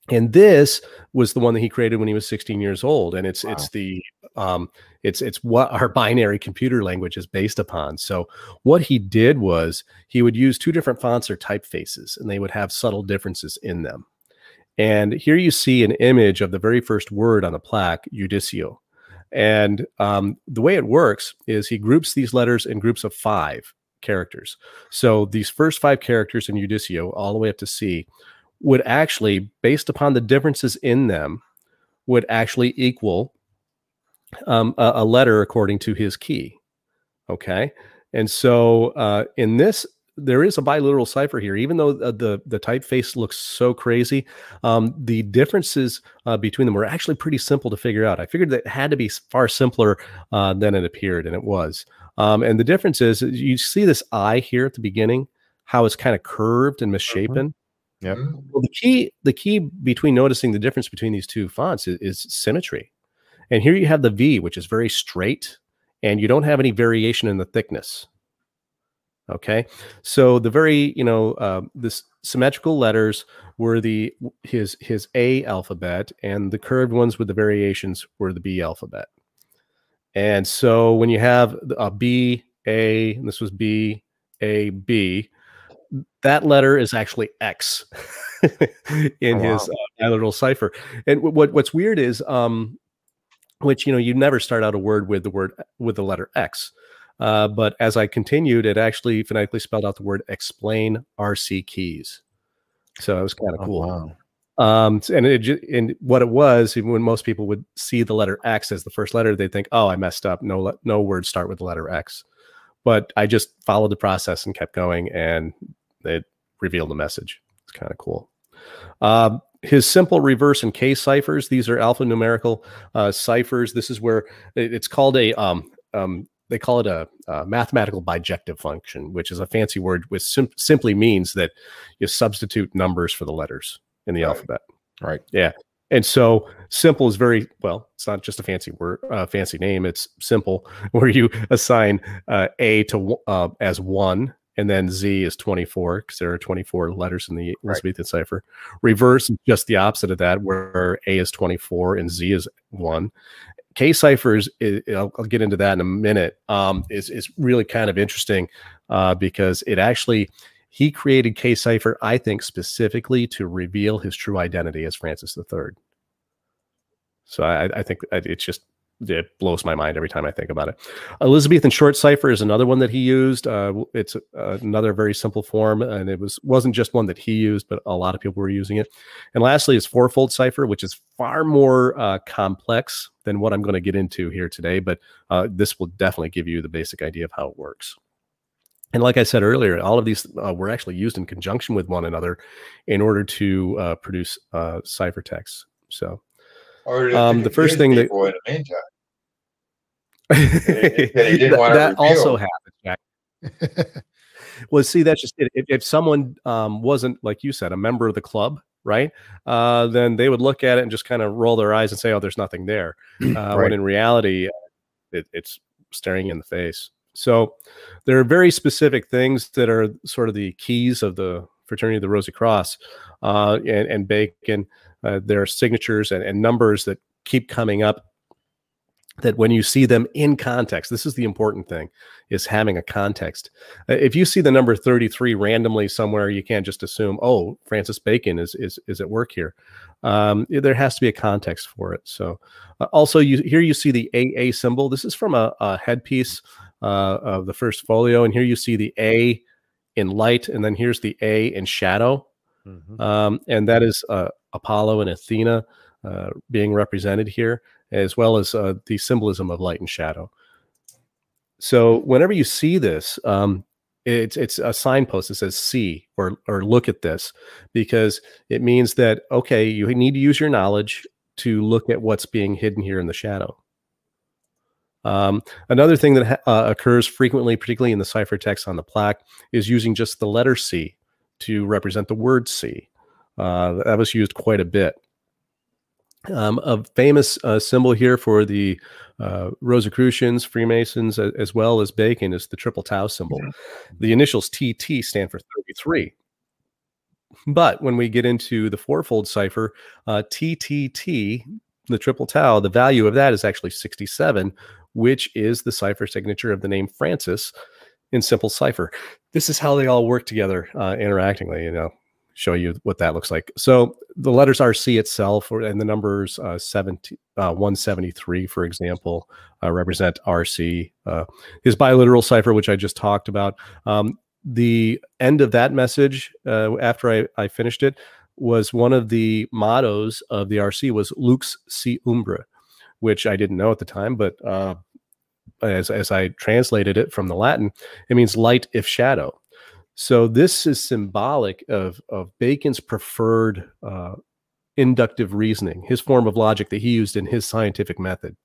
and this was the one that he created when he was 16 years old and it's wow. it's the um it's it's what our binary computer language is based upon so what he did was he would use two different fonts or typefaces and they would have subtle differences in them and here you see an image of the very first word on the plaque judicio and um, the way it works is he groups these letters in groups of five characters so these first five characters in judicio all the way up to c would actually, based upon the differences in them, would actually equal um, a, a, letter according to his key. Okay. And so uh, in this, there is a biliteral cipher here, even though the the, the typeface looks so crazy. Um, the differences uh, between them were actually pretty simple to figure out. I figured that it had to be far simpler uh, than it appeared, and it was. Um, and the difference is you see this I here at the beginning, how it's kind of curved and mm-hmm. misshapen. Yeah. Mm-hmm. Well, the key the key between noticing the difference between these two fonts is, is symmetry. And here you have the V, which is very straight, and you don't have any variation in the thickness. Okay, so the very you know uh, this symmetrical letters were the his his A alphabet, and the curved ones with the variations were the B alphabet. And so when you have a B A, and this was B A B, that letter is actually X <laughs> in Oh, wow. his uh, cipher. And wh- what what's weird is, um, which you know, you never start out a word with the word with the letter X. Uh, but as I continued, it actually phonetically spelled out the word explain RC keys. So it was kind of Oh, cool. wow. Um, and it and what it was when most people would see the letter X as the first letter, they'd think, "Oh, I messed up. No, no words start with the letter X." But I just followed the process and kept going, and it revealed the message. It's kind of cool. Um, his simple reverse and case ciphers; these are alphanumerical uh, ciphers. This is where it- it's called a um, um, they call it a, a mathematical bijective function, which is a fancy word which sim- simply means that you substitute numbers for the letters in the Right. alphabet. Right. Yeah. And so simple is very well, it's not just a fancy word, uh, fancy name. It's simple <laughs> where you assign uh, A to uh, as one and then Z is 24 because there are 24 letters in the Elizabethan cipher. Reverse is just the opposite of that where A is 24 and Z is one. K ciphers, I'll get into that in a minute, um, is, is really kind of interesting uh, because it actually, he created K cipher, I think, specifically to reveal his true identity as Francis III. So I, I think it's just it blows my mind every time I think about it. Elizabethan short cipher is another one that he used. Uh, it's uh, another very simple form, and it was wasn't just one that he used, but a lot of people were using it. And lastly, is fourfold cipher, which is far more uh, complex than what I'm going to get into here today. But uh, this will definitely give you the basic idea of how it works. And like I said earlier, all of these uh, were actually used in conjunction with one another in order to uh, produce uh, ciphertext. So Um, the first thing that- people in the meantime. <laughs> that, didn't wanna that also reveal. happens, Jack. <laughs> well, see, that's just it. If, if someone um, wasn't, like you said, a member of the club, right? Uh, then they would look at it and just kind of roll their eyes and say, "Oh, there's nothing there," <clears throat> uh, Right. when in reality, uh, it, it's staring in the face. So there are very specific things that are sort of the keys of the fraternity of the Rosy Cross uh, and, and Bacon. Uh, there are signatures and, and numbers that keep coming up that when you see them in context this is the important thing is having a context. Uh, if you see the number 33 randomly somewhere you can't just assume oh francis bacon is is, is at work here. Um, there has to be a context for it. So uh, also you here you see the aa symbol. This is from a, a headpiece uh, of the first folio and here you see the a in light and then here's the a in shadow. Mhm. um, and that is uh, Apollo and Athena uh, being represented here, as well as uh, the symbolism of light and shadow. So whenever you see this, um, it's it's a signpost that says "see" or or "look at this," because it means that okay, you need to use your knowledge to look at what's being hidden here in the shadow. Um, another thing that ha- uh, occurs frequently, particularly in the ciphertext on the plaque, is using just the letter C to represent the word C. Uh, that was used quite a bit. Um, a famous uh, symbol here for the uh, Rosicrucians, Freemasons, as well as Bacon is the triple tau symbol. The initials TT stand for 33. But when we get into the fourfold cipher, uh, TTT, the triple tau, the value of that is actually 67, which is the cipher signature of the name Francis in simple cipher. This is how they all work together uh, interactingly, you know, show you what that looks like. So the letters RC itself or, and the numbers uh, 70, uh, 173, for example, uh, represent RC. Uh, his biliteral cipher, which I just talked about, um, the end of that message uh, after I, I finished it was one of the mottos of the RC was Lux si umbra, which I didn't know at the time, but uh, as, as I translated it from the Latin, it means light if shadow. So this is symbolic of, of Bacon's preferred uh, inductive reasoning, his form of logic that he used in his scientific method.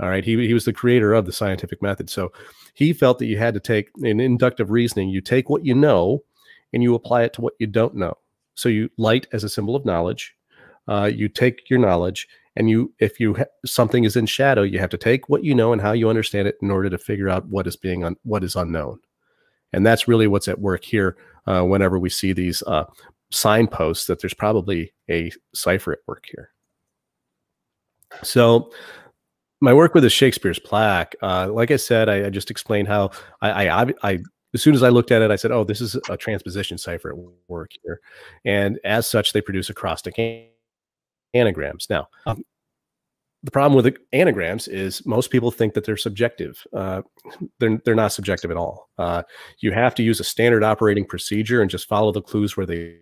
All right, he, he was the creator of the scientific method. So he felt that you had to take in inductive reasoning, you take what you know and you apply it to what you don't know. So you light as a symbol of knowledge. Uh, you take your knowledge, and you, if you something is in shadow, you have to take what you know and how you understand it in order to figure out what is being on what is unknown. And that's really what's at work here. Uh, whenever we see these uh, signposts, that there's probably a cipher at work here. So my work with the Shakespeare's plaque, uh, like I said, I, I, just explained how I, I, I, as soon as I looked at it, I said, "Oh, this is a transposition cipher at work here," and as such, they produce acrostic anagrams. Now, um, the problem with anagrams is most people think that they're subjective. Uh, they're they're not subjective at all. Uh, you have to use a standard operating procedure and just follow the clues where they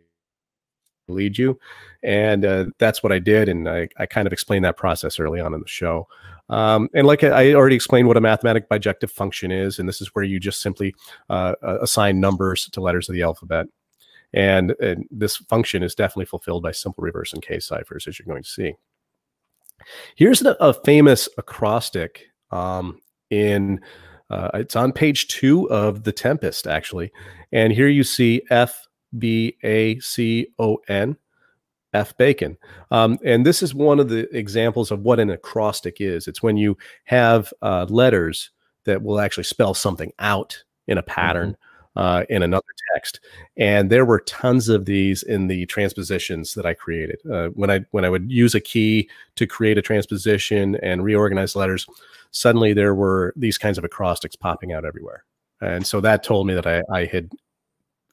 lead you, and uh, that's what I did. And I, I kind of explained that process early on in the show. Um, and like I already explained what a mathematic bijective function is, and this is where you just simply uh, assign numbers to letters of the alphabet. And, and, this function is definitely fulfilled by simple reverse and case ciphers, as you're going to see. Here's the, a famous acrostic um, in, uh, it's on page two of The Tempest, actually. And here you see F B A C O N. F. Bacon. Um, and this is one of the examples of what an acrostic is. It's when you have uh, letters that will actually spell something out in a pattern mm-hmm. Uh, in another text. And there were tons of these in the transpositions that I created. Uh, when I when I would use a key to create a transposition and reorganize letters, suddenly there were these kinds of acrostics popping out everywhere. And so that told me that I, I had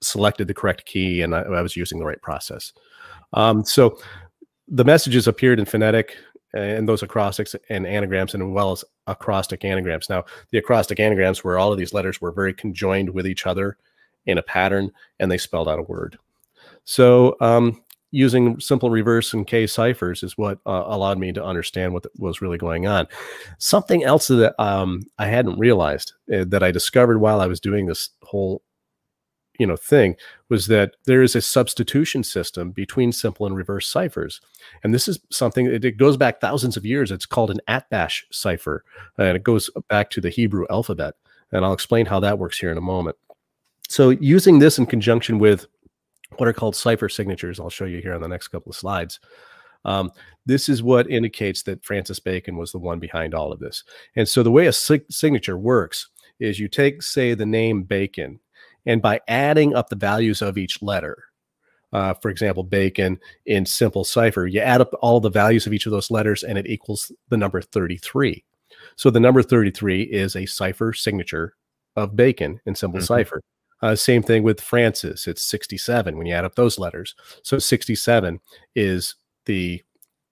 selected the correct key and I, I was using the right process. Um, so the messages appeared in phonetic and those acrostics and anagrams, and as well as acrostic anagrams. Now, the acrostic anagrams where all of these letters were very conjoined with each other in a pattern, and they spelled out a word. So, um, using simple reverse and K ciphers is what uh, allowed me to understand what was really going on. Something else that um, I hadn't realized uh, that I discovered while I was doing this whole you know thing was that there is a substitution system between simple and reverse ciphers. And this is something it goes back thousands of years. It's called an atbash cipher and it goes back to the hebrew alphabet. And i'll explain how that works here in a moment. So using this in conjunction with what are called cipher signatures i'll show you here on the next couple of slides um, this is what indicates that francis bacon was the one behind all of this. And so the way a sig- signature works is you take say the name bacon and by adding up the values of each letter, uh, for example, bacon in simple cipher, you add up all the values of each of those letters and it equals the number 33. So the number 33 is a cipher signature of bacon in simple mm-hmm. cipher. Uh, same thing with Francis. It's 67 when you add up those letters. So 67 is the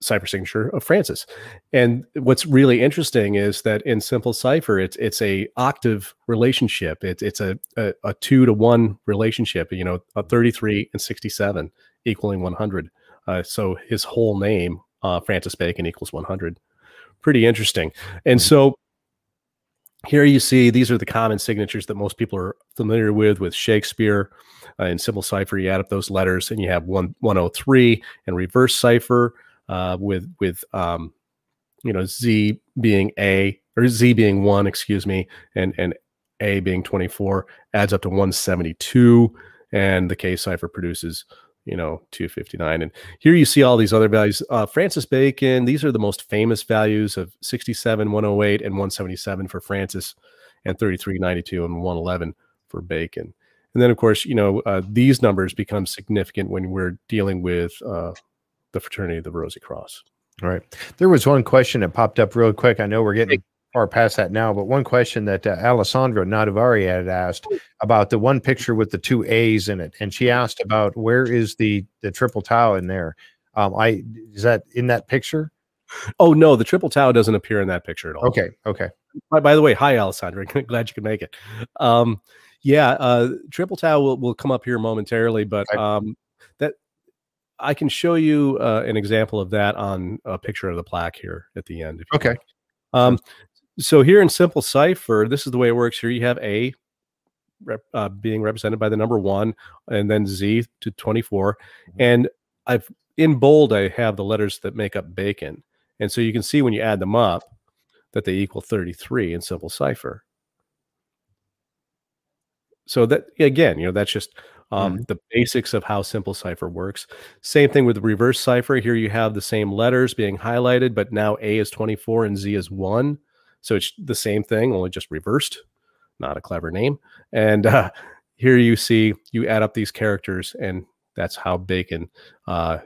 cipher signature of Francis. And what's really interesting is that in simple cipher, it's it's a octave relationship. It's it's a, a, a two to one relationship. You know, a 33 and 67 equaling 100. Uh, so his whole name, uh, Francis Bacon, equals 100. Pretty interesting. And hmm. so here you see these are the common signatures that most people are familiar with with Shakespeare. Uh, in simple cipher, you add up those letters and you have one 103 and reverse cipher uh, with with um, you know Z being A or Z being one, excuse me, and and A being 24 adds up to 172, and the K cipher produces you know 259 and here you see all these other values. Uh, francis bacon these are the most famous values of 67 108 and 177 for francis and 33 92 and 111 for bacon. And then of course you know uh, these numbers become significant when we're dealing with uh, the fraternity of the Rosy Cross. All right. There was one question that popped up real quick. I know we're getting far past that now, but one question that uh, Alessandro Nadavari had asked about the one picture with the two A's in it, and she asked about where is the the triple tau in there. Um, I is that in that picture? Oh no, the triple tau doesn't appear in that picture at all. Okay, okay. By, by the way, hi Alessandro. <laughs> Glad you could make it. Um, yeah, uh, triple tau will, will come up here momentarily, but um, that I can show you uh, an example of that on a picture of the plaque here at the end. okay. Um, so here in simple cipher, this is the way it works. Here you have A rep, uh, being represented by the number one, and then Z to 24. Mm-hmm. And I've in bold, I have the letters that make up bacon. And so you can see when you add them up that they equal 33 in simple cipher. So that again, you know, that's just um, mm-hmm. the basics of how simple cipher works. Same thing with reverse cipher. Here you have the same letters being highlighted, but now A is 24 and Z is 1. So it's the same thing, only just reversed. Not a clever name. And uh, here you see you add up these characters, and that's how Bacon uh,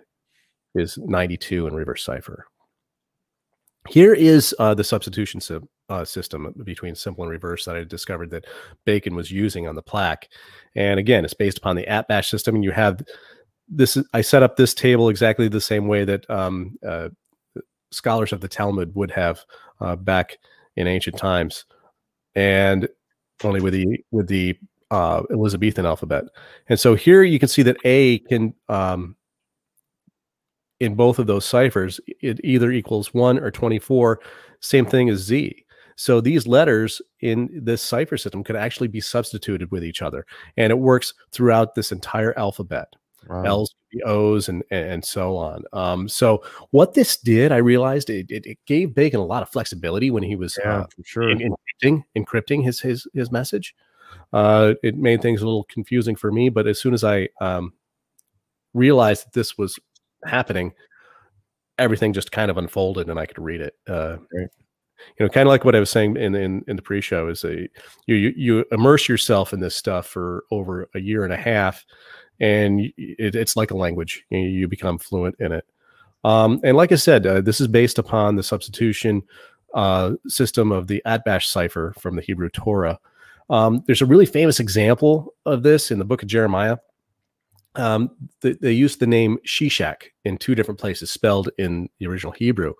is 92 in reverse cipher. Here is uh, the substitution si uh, system between simple and reverse that I discovered that Bacon was using on the plaque. And again, it's based upon the Atbash system. And you have this, I set up this table exactly the same way that um, uh, scholars of the Talmud would have uh, back in ancient times. And only with the, with the uh, Elizabethan alphabet. And so here you can see that A can, um, in both of those ciphers, it either equals one or 24, same thing as Z. So these letters in this cipher system could actually be substituted with each other. And it works throughout this entire alphabet. Wow. L's, O's, and and so on. Um, so what this did, I realized it, it, it, gave Bacon a lot of flexibility when he was yeah, uh, sure. in, encrypting encrypting his his his message. Uh, it made things a little confusing for me, but as soon as I um, realized that this was happening, everything just kind of unfolded and I could read it. Uh, right. You know, kind of like what I was saying in in, in the pre-show is a you, you, you immerse yourself in this stuff for over a year and a half, and it, it's like a language. You, know, you, become fluent in it. Um, and like I said, uh, this is based upon the substitution uh, system of the Atbash cipher from the Hebrew Torah. Um, there's a really famous example of this in the book of Jeremiah um, they, they used the name Shishak in two different places, spelled in the original Hebrew.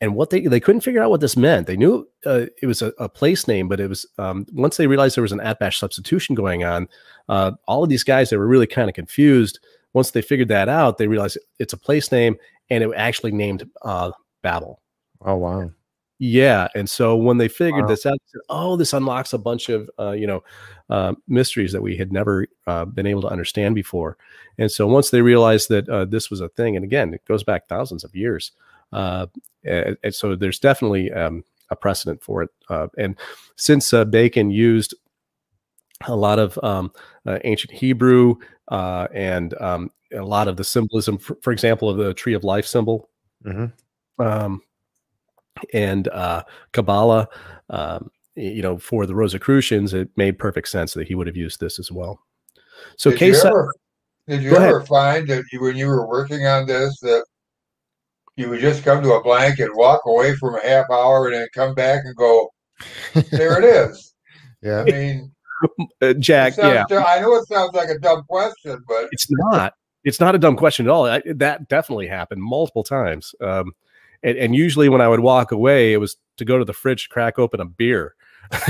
And what they they couldn't figure out what this meant. They knew uh, it was a, a, place name, but it was um, once they realized there was an Atbash substitution going on. Uh, all of these guys they were really kind of confused. Once they figured that out, they realized it's a place name, and it actually named uh, Babel. Oh wow! Yeah, and so when they figured wow. this out, said, "Oh, this unlocks a bunch of uh, you know uh, mysteries that we had never uh, been able to understand before." And so once they realized that uh, this was a thing, and again, it goes back thousands of years, uh, and, and, so there's definitely um, a precedent for it. Uh, and since uh, Bacon used a lot of um, ancient Hebrew and um, a lot of the symbolism, for, for, example, of the tree of life symbol. Mm-hmm. Um, and uh, Kabbalah, um, you know, for the Rosicrucians, it made perfect sense that he would have used this as well. So, did case you ever, did you ever find that you, when you were working on this that you would just come to a blank and walk away from a half hour and then come back and go, "There it <laughs> is." yeah, I mean, uh, Jack. Yeah, I know it sounds like a dumb question, but it's not. It's not a dumb question at all. I, that definitely happened multiple times. Um, and, and usually when I would walk away, it was to go to the fridge, crack open a beer. <laughs>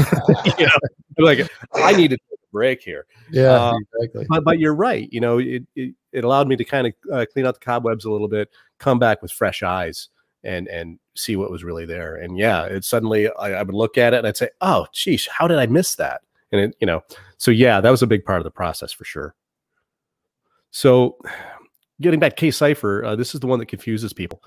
you know, like I need to take a break here. Yeah, um, exactly. But, but you're right. You know, it, it, it allowed me to kind of uh, clean out the cobwebs a little bit, come back with fresh eyes, and and see what was really there. And yeah, it suddenly I, I would look at it and I'd say, oh, geez, how did I miss that? And it, you know, so yeah, that was a big part of the process for sure. So, getting back K cipher, uh, this is the one that confuses people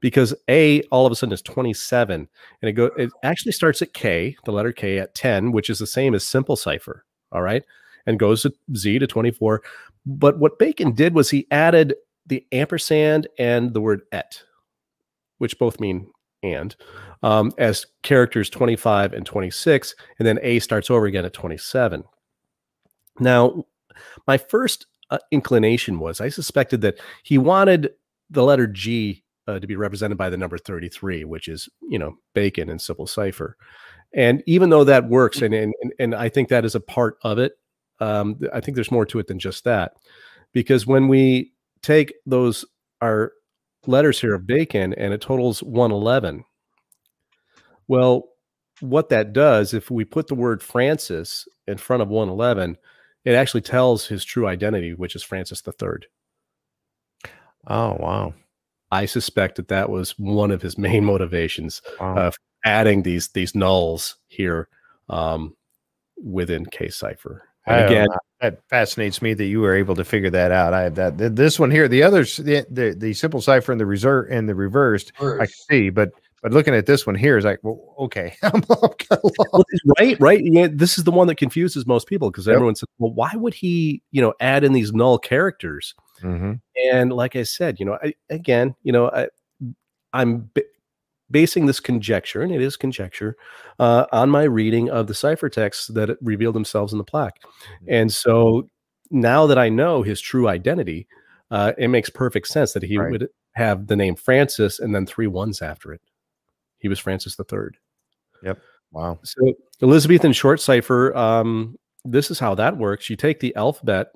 because A all of a sudden is 27 and it go it actually starts at K, the letter K at 10, which is the same as simple cipher, all right? And goes to Z to 24. But what Bacon did was he added the ampersand and the word et, which both mean and, um, as characters 25 and 26, and then A starts over again at 27. Now, my first uh, inclination was I suspected that he wanted the letter G uh, to be represented by the number 33, which is, you know, Bacon and Simple Cipher. And even though that works, and, and, and I think that is a part of it, um, I think there's more to it than just that. Because when we take those, our letters here of Bacon, and it totals 111, well, what that does, if we put the word Francis in front of 111, it actually tells his true identity, which is Francis the Third. Oh, wow. I suspect that that was one of his main <laughs> motivations wow. of adding these these nulls here um, within K cipher. And again, that fascinates me that you were able to figure that out. I have that this one here, the others, the the, the simple cipher and the reserve and the reversed, Reverse. I see, but But looking at this one here is like, well, okay, <laughs> right, right. Yeah, this is the one that confuses most people because yep. everyone says, well, why would he, you know, add in these null characters? Mm-hmm. And like I said, you know, I, again, you know, I, I'm basing this conjecture, and it is conjecture, uh, on my reading of the ciphertexts that reveal themselves in the plaque. Mm-hmm. And so now that I know his true identity, uh, it makes perfect sense that he right. would have the name Francis and then three ones after it. He was Francis the Third. Yep. Wow. So Elizabethan short cipher. Um, this is how that works. You take the alphabet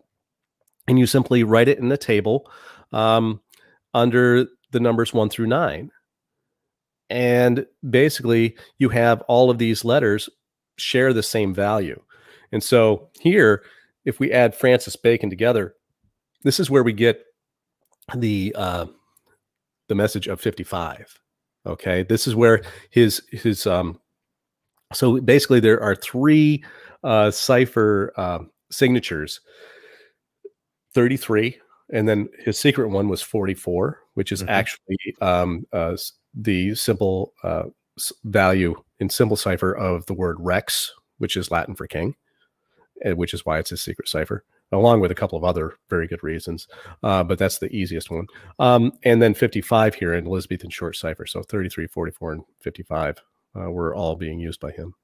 and you simply write it in the table um, under the numbers one through nine. And basically, you have all of these letters share the same value. And so here, if we add Francis Bacon together, this is where we get the uh, the message of 55. Okay, this is where his his um. So basically, there are three uh, cipher uh, signatures 33 and then his secret one was 44 which is mm-hmm. actually um, uh, the simple uh, value in simple cipher of the word rex which is latin for king which is why it's a secret cipher along with a couple of other very good reasons uh, but that's the easiest one um, and then 55 here in elizabethan short cipher so 33 44 and 55 uh, were all being used by him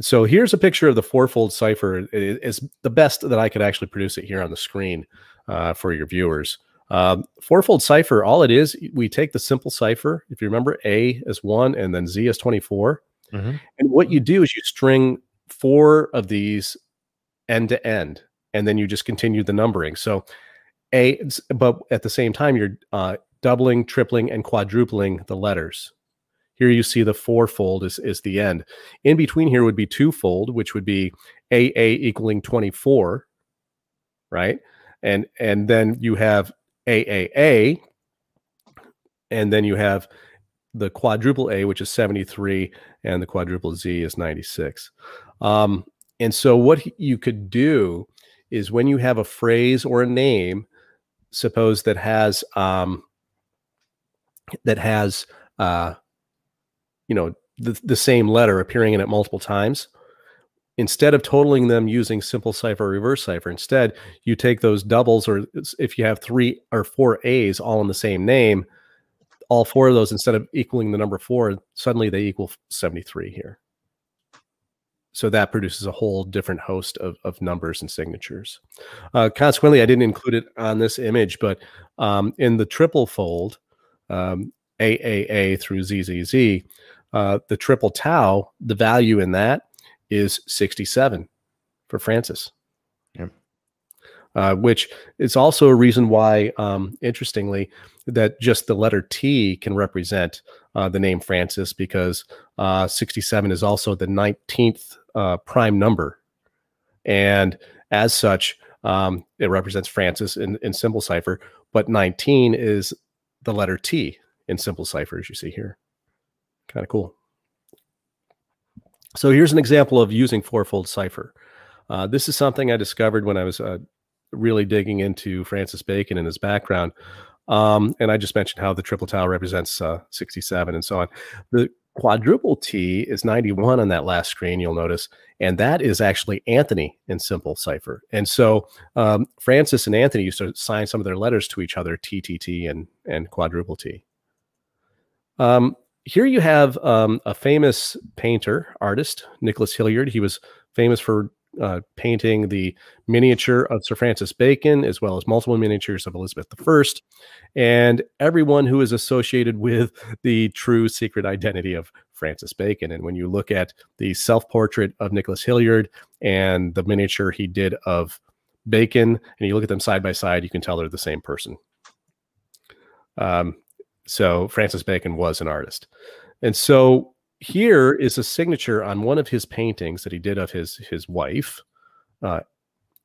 so here's a picture of the fourfold cipher. It's the best that I could actually produce it here on the screen uh, for your viewers. Um, fourfold cipher, all it is, we take the simple cipher. If you remember, A is one and then Z is 24. Mm-hmm. And what you do is you string four of these end to end, and then you just continue the numbering. So A, but at the same time, you're uh, doubling, tripling, and quadrupling the letters. Here you see the fourfold is, is the end. In between here would be twofold, which would be AA equaling 24, right? And and then you have AAA, and then you have the quadruple A, which is 73, and the quadruple Z is 96. Um, and so what you could do is when you have a phrase or a name, suppose that has um, that has uh, you know the, the same letter appearing in it multiple times instead of totaling them using simple cipher reverse cipher instead you take those doubles or if you have three or four a's all in the same name all four of those instead of equaling the number four suddenly they equal 73 here. So that produces a whole different host of, of numbers and signatures. Uh, consequently i didn't include it on this image but um, in the triple fold um, aaa through zzz uh, the triple tau, the value in that is 67 for Francis. Uh, which is also a reason why, um, interestingly, that just the letter T can represent uh, the name Francis because uh, 67 is also the 19th uh, prime number. And as such, um, it represents Francis in, in simple cipher, but 19 is the letter T in simple cipher, as you see here. Kind of cool. So here's an example of using fourfold cipher. Uh, this is something I discovered when I was uh, really digging into Francis Bacon and his background. Um, and I just mentioned how the triple tau represents uh, 67 and so on. The quadruple T is 91 on that last screen, you'll notice. And that is actually Anthony in simple cipher. And so um, Francis and Anthony used to sign some of their letters to each other, TTT and, and quadruple T. Um, here you have um, a famous painter, artist, Nicholas Hilliard. He was famous for uh, painting the miniature of Sir Francis Bacon, as well as multiple miniatures of Elizabeth I, and everyone who is associated with the true secret identity of Francis Bacon. And when you look at the self portrait of Nicholas Hilliard and the miniature he did of Bacon, and you look at them side by side, you can tell they're the same person. Um, so Francis Bacon was an artist. And so here is a signature on one of his paintings that he did of his his wife. Uh,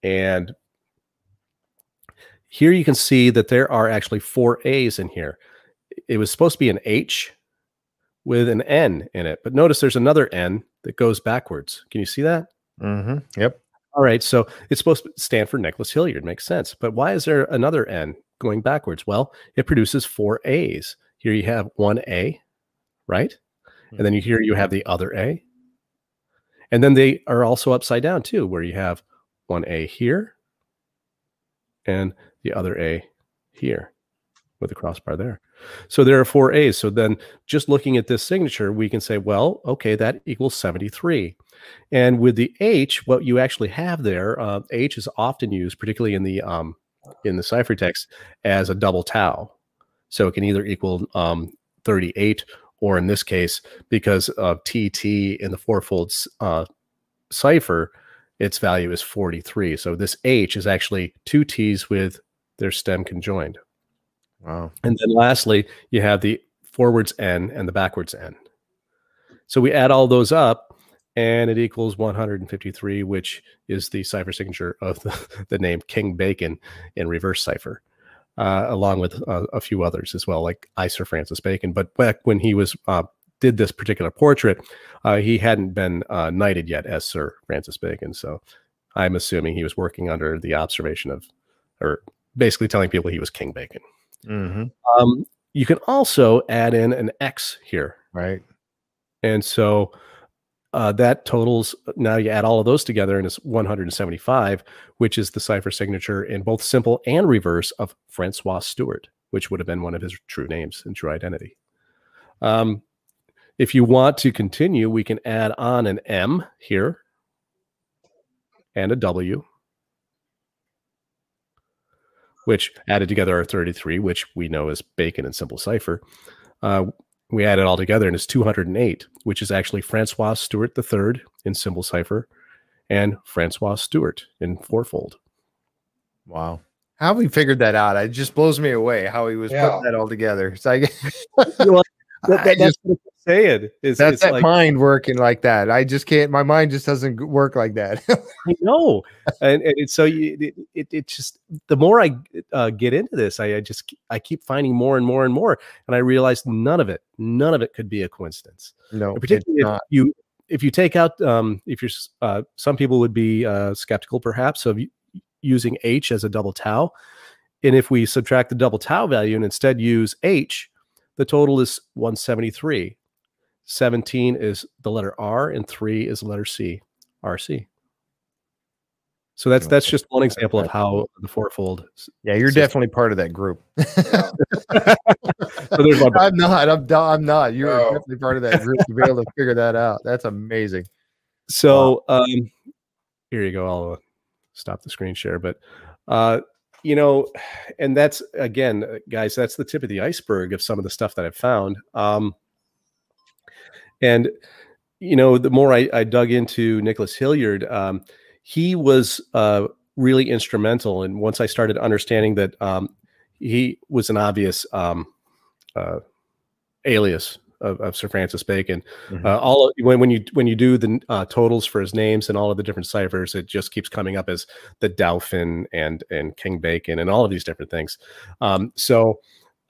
and here you can see that there are actually four A's in here. It was supposed to be an H with an N in it, but notice there's another N that goes backwards. Can you see that? Mm-hmm. Yep. All right. So it's supposed to stand for Nicholas Hilliard. Makes sense. But why is there another N going backwards? Well, it produces four A's. Here you have one A, right? And then you here you have the other A. And then they are also upside down too, where you have one A here and the other A here with a crossbar there. So there are four A's. So then just looking at this signature, we can say, well, okay, that equals 73. And with the H, what you actually have there, uh, H is often used, particularly in the um, in the ciphertext, as a double tau. So it can either equal um, 38 or in this case, because of TT in the fourfold uh, cipher, its value is 43. So this H is actually two T's with their stem conjoined. Wow. And then lastly, you have the forwards N and the backwards N. So we add all those up and it equals 153, which is the cipher signature of the, <laughs> the name King Bacon in reverse cipher uh, along with uh, a few others as well, like I Sir Francis Bacon. But back when he was uh, did this particular portrait, uh, he hadn't been uh, knighted yet as Sir Francis Bacon. So I'm assuming he was working under the observation of, or basically telling people he was King Bacon. Mm-hmm. Um, you can also add in an X here, Right. and so uh, that totals now you add all of those together and it's 175 which is the cipher signature in both simple and reverse of francois stewart which would have been one of his true names and true identity. Um, if you want to continue we can add on an m here and a w which added together are 33 which we know is bacon and simple cipher. Uh, we add it all together and it's 208, which is actually Francois Stewart III in symbol cipher and Francois Stewart in fourfold. Wow. How we figured that out? It just blows me away how he was Yeah. putting that all together. It's like Well, That- that- that's just- what I'm saying. Is, that's it's that like, mind working like that. I just can't. My mind just doesn't work like that. <laughs> I know, and, and it's so you, it, it, it just the more I uh, get into this, I, I just I keep finding more and more and more, and I realize none of it, none of it could be a coincidence. no, it's particularly if not. you if you take out um, if you're uh, some people would be uh, skeptical perhaps of using h as a double tau and if we subtract the double tau value and instead use h the total is 173 17 is the letter r and 3 is the letter c rc so that's that's just one example of how the fourfold Yeah, you're system. definitely part of that group. <laughs> so there's I'm not. I'm, I'm not. You're No. definitely part of that group to be able to figure that out. That's amazing. So um, here you go. I'll uh, stop the screen share, but uh, you know, and that's again, uh, guys, that's the tip of the iceberg of some of the stuff that I've found. Um, and you know, the more I, I dug into Nicholas Hilliard, um, he was uh, really instrumental. And once I started understanding that um, he was an obvious um, uh, alias of, of Sir Francis Bacon, Mhm. uh, all of- when when you when you do the uh, totals for his names and all of the different ciphers, it just keeps coming up as the Dauphin and and King Bacon and all of these different things. Um, so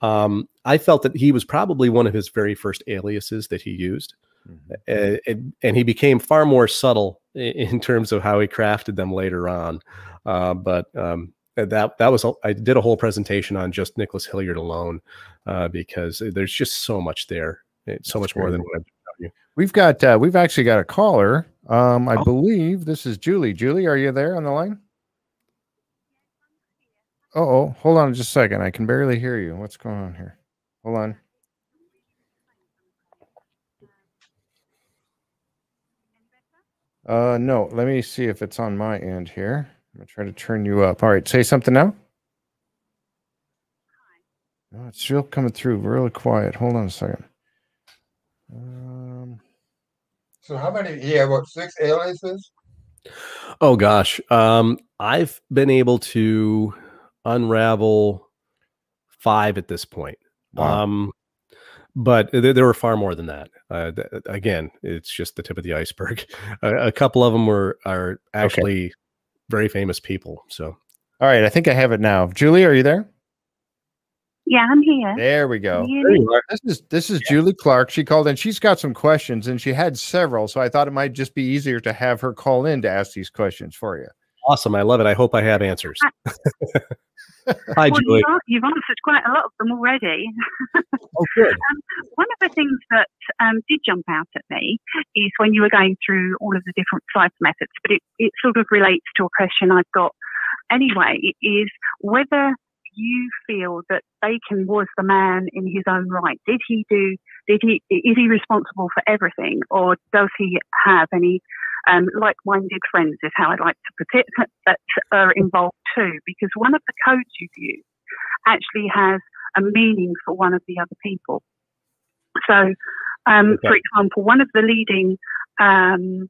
um, I felt that he was probably one of his very first aliases that he used Mhm. and, and, he became far more subtle in terms of how he crafted them later on. Uh, but um, that that was I did a whole presentation on just Nicholas Hilliard alone uh, because there's just so much there, It's so That's much more than what I've you. We've got. Uh, we've actually got a caller. Um, I Oh. believe this is Julie. Julie, are you there on the line? Oh, hold on just a second. I can barely hear you. What's going on here? Hold on. Uh, no. Let me see if it's on my end here. I'm gonna try to turn you up. All right, say something now. No, it's still coming through really quiet. Hold on a second. Um, So how many? Yeah, had what six aliases? Oh gosh, um, I've been able to unravel five at this point. Wow. Um, but there, there were far more than that. Uh, th- again, it's just the tip of the iceberg. <laughs> A, a couple of them were are actually very famous people. So all right, I think I have it now. Julie, are you there? Yeah, I'm here. There we go. Can you hear me? This is this is Julie Clark. She called in. She's got some questions, and she had several. So I thought it might just be easier to have her call in to ask these questions for you. awesome! I love it. I hope I have answers. <laughs> Hi, well, Julie. you've, you've answered quite a lot of them already. oh, good. <laughs> Um, one of the things that um, did jump out at me is when you were going through all of the different cipher methods, but it, it sort of relates to a question I've got anyway, is whether you feel that Bacon was the man in his own right. Did he do? Did he? Is he responsible for everything, or does he have any um, like-minded friends? Is how I'd like to put it that are involved too. Because one of the codes you've used actually has a meaning for one of the other people. So, um, okay. for example, one of the leading um,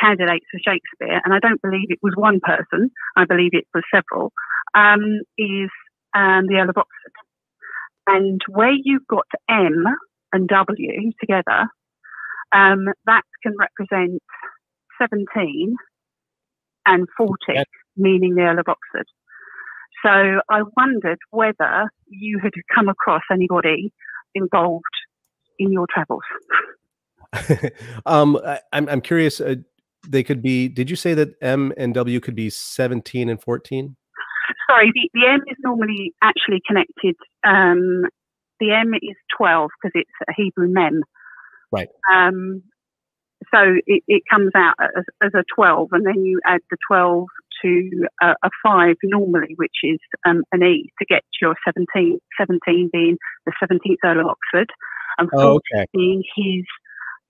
candidates for Shakespeare, and I don't believe it was one person, I believe it was several, um, is um, the Earl of Oxford. And where you've got M and W together, um, that can represent 17 and 40, meaning the Earl of Oxford. So I wondered whether you had come across anybody involved in your travels. <laughs> um, I, am I'm curious. Uh, they could be. Did you say that M and W could be 17 and 14? <laughs> Sorry, the, the M is normally actually connected. Um, the M is 12 because it's a Hebrew mem. Right. Um, so it, it, comes out as, as, a 12, and then you add the 12 to a, a 5 normally, which is um, an E, to get your 17, 17 being the 17th Earl of Oxford, and 14 oh, okay. being his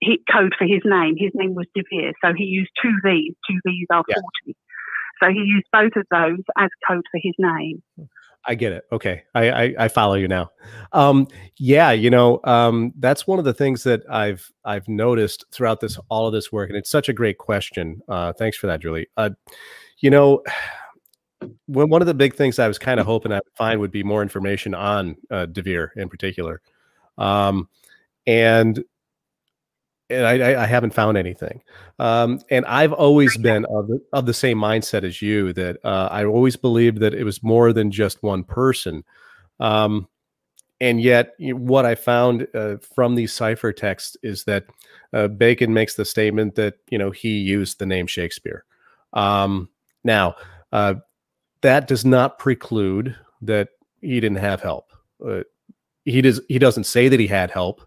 hit code for his name. His name was De Vere, so he used two V's. Two V's are yeah. 40. So he used both of those as code for his name. I get it. Okay, I I, I follow you now. Um, yeah, you know, um, that's one of the things that I've I've noticed throughout this all of this work, and it's such a great question. Uh, thanks for that, Julie. Uh, you know, <sighs> when one of the big things I was kind of hoping I would find would be more information on uh, De Vere in particular, um, and and I, I, haven't found anything. Um, and I've always been of the, of the same mindset as you that uh, I always believed that it was more than just one person. Um, and yet, what I found uh, from these cipher texts is that uh, Bacon makes the statement that you know he used the name Shakespeare. Um, now, uh, that does not preclude that he didn't have help. Uh, he does. He doesn't say that he had help.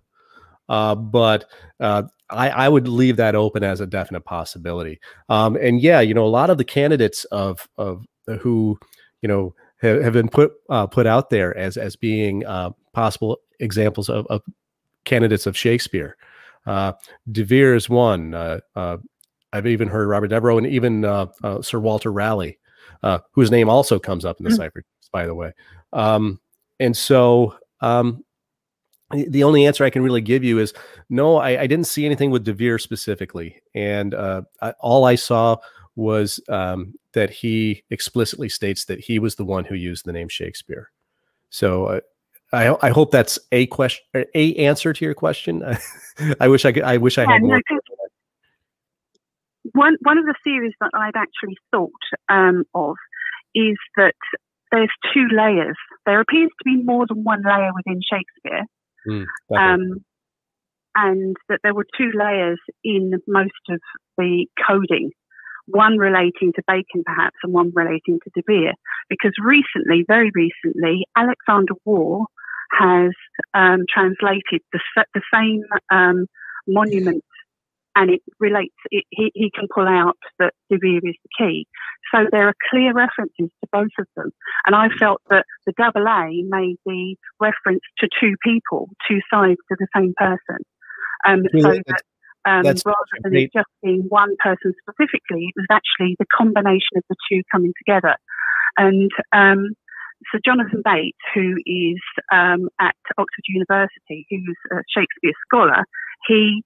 Uh, but uh, I, I, would leave that open as a definite possibility. Um, and yeah, you know, a lot of the candidates of of who you know have, have been put uh, put out there as as being uh, possible examples of, of, candidates of Shakespeare. Uh, De Vere is one. Uh, I've even heard Robert Devereux and even Sir Walter Raleigh, whose name also comes up in the mm-hmm. cipher, by the way. Um, and so um, the only answer I can really give you is no, I, I didn't see anything with De Vere specifically. And uh, I, all I saw was um, that he explicitly states that he was the one who used the name Shakespeare. So uh, I, I hope that's a question, a answer to your question. <laughs> I wish I could, I wish I had more. one, one of the theories that I'd actually thought um, of is that there's two layers. There appears to be more than one layer within Shakespeare. Mm, um, and that there were two layers in most of the coding, one relating to Bacon perhaps and one relating to De Vere. Because recently, very recently, Alexander Waugh has um, translated the, the same um, monument and it relates, it, he, he can pull out that De Vere is the key. So there are clear references to both of them. And I felt that the double A made the reference to two people, two sides to the same person. Um, so that um, rather than it just being one person specifically, it was actually the combination of the two coming together. And um, so Jonathan Bates, who is um, at Oxford University, who's a Shakespeare scholar, he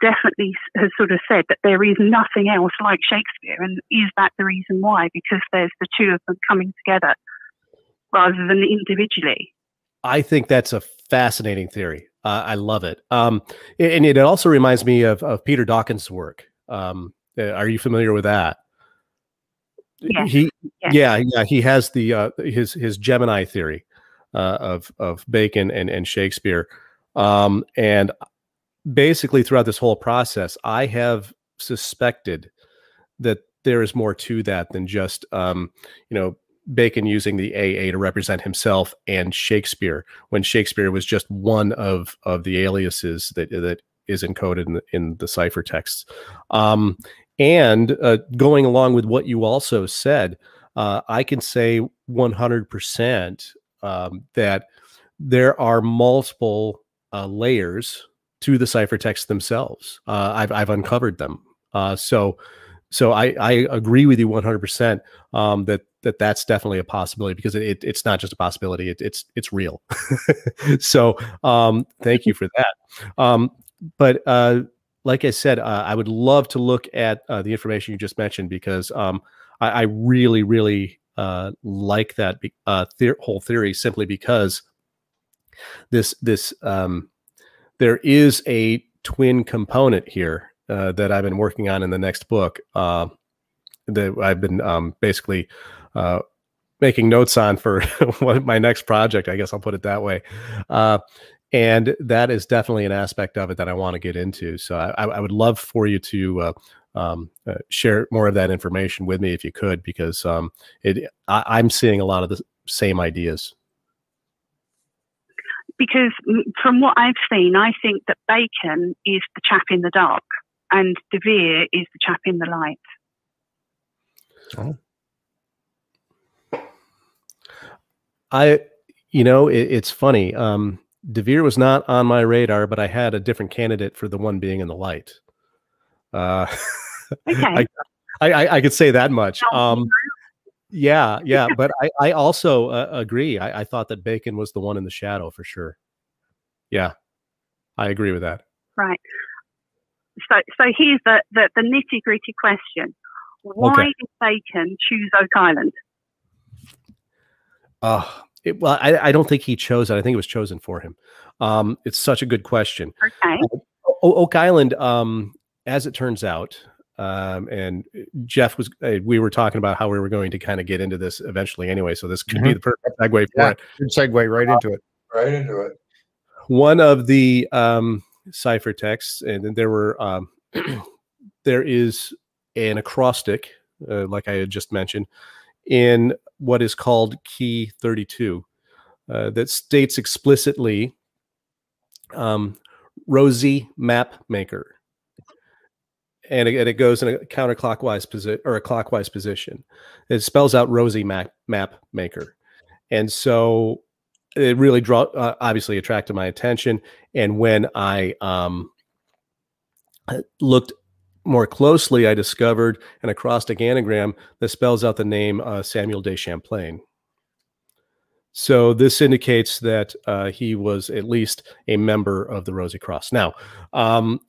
definitely has sort of said that there is nothing else like Shakespeare. And is that the reason why? Because there's the two of them coming together rather than individually. I think that's a fascinating theory. Uh, I love it. Um, and it also reminds me of, of Peter Dawkins' work. Um, uh, are you familiar with that? Yeah. He, yeah, yeah, he has the uh, his his Gemini theory uh, of of Bacon and and Shakespeare, um, and basically throughout this whole process, I have suspected that there is more to that than just um, you know Bacon using the AA to represent himself and Shakespeare when Shakespeare was just one of of the aliases that that is encoded in the, in the ciphertexts. Um, and uh, going along with what you also said, uh, I can say 100% um, that there are multiple uh, layers to the ciphertext themselves. Uh, I've, I've uncovered them. Uh, so so I, I agree with you 100% um, that that that's definitely a possibility because it, it's not just a possibility it, it's it's real <laughs> so um, thank you for that um, but uh, like i said uh, i would love to look at uh, the information you just mentioned because um, I, I, really really uh, like that the- whole theory simply because this this um, there is a twin component here uh, that I've been working on in the next book uh, that I've been um, basically uh, making notes on for <laughs> my next project. I guess I'll put it that way. Uh, and that is definitely an aspect of it that I want to get into. So I, I would love for you to uh, um, uh, share more of that information with me if you could, because um, it, I, am seeing a lot of the same ideas because from what I've seen, I think that Bacon is the chap in the dark and De Vere is the chap in the light. Oh. I, you know, it, it's funny. Um, De Vere was not on my radar, but I had a different candidate for the one being in the light. Uh, <laughs> okay. I, I, I, could say that much. Um, yeah, yeah, but I, I also uh, agree. I, I thought that Bacon was the one in the shadow for sure. Yeah, I agree with that. Right. So, so here's the, the, the nitty gritty question. Why okay. did Bacon choose Oak Island? Uh, it, well, I, I, don't think he chose it. I think it was chosen for him. Um, it's such a good question. Okay. Oak Island, um, as it turns out, um, and Jeff was, uh, we were talking about how we were going to kind of get into this eventually anyway. So this could mm-hmm. be the perfect segue for yeah, it. Good segue right uh, into it. Right into it. One of the um, ciphertexts, and then there were, um, <clears throat> there is an acrostic, uh, like I had just mentioned, in what is called Key 32 uh, that states explicitly um, Rosie Map Maker and it, and it goes in a counterclockwise position or a clockwise position. It spells out Rosie map, map maker, and so it really draw uh, obviously attracted my attention. And when I um, looked more closely, I discovered an acrostic anagram that spells out the name uh, Samuel de Champlain. So this indicates that uh, he was at least a member of the Rosy Cross. Now, um,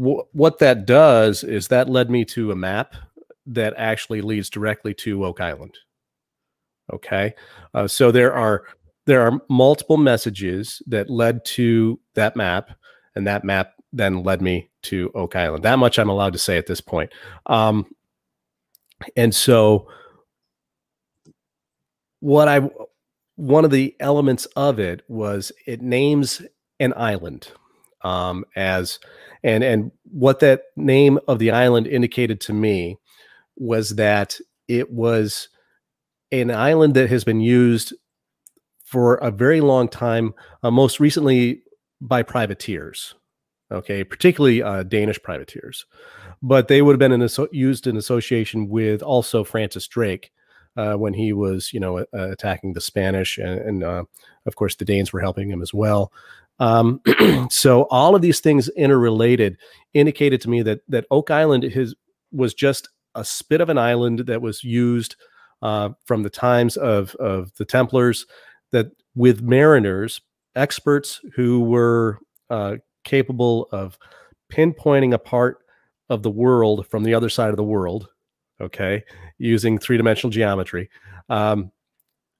what that does is that led me to a map that actually leads directly to Oak Island. Okay, uh, so there are there are multiple messages that led to that map, and that map then led me to Oak Island. That much I'm allowed to say at this point. Um, and so, what I one of the elements of it was it names an island um, as and and what that name of the island indicated to me was that it was an island that has been used for a very long time, uh, most recently by privateers. Okay, particularly uh, Danish privateers, but they would have been in used in association with also Francis Drake uh, when he was, you know, uh, attacking the Spanish, and, and uh, of course the Danes were helping him as well. Um, <clears throat> so all of these things interrelated indicated to me that that Oak Island his, was just a spit of an island that was used uh, from the times of of the Templars. That with mariners, experts who were uh, capable of pinpointing a part of the world from the other side of the world, okay, using three dimensional geometry, um,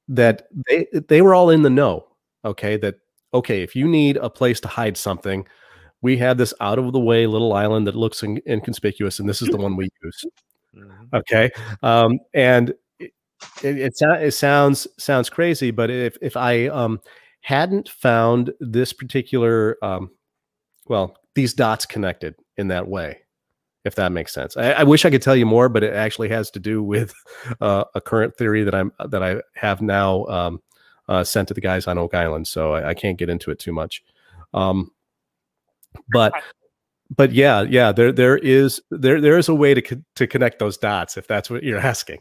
that they they were all in the know, okay, that okay, if you need a place to hide something, we have this out of the way little island that looks in, inconspicuous, and this is the one we use. Mm-hmm. Okay, um, and it, it, it, sounds sounds crazy, but if if I um, hadn't found this particular, um, well, these dots connected in that way, if that makes sense. I, I, wish I could tell you more, but it actually has to do with uh, a current theory that I'm that I have now um, uh, sent to the guys on Oak Island. So I, I can't get into it too much. Um, but but yeah, yeah, there there is there there is a way to co- to connect those dots if that's what you're <laughs> asking.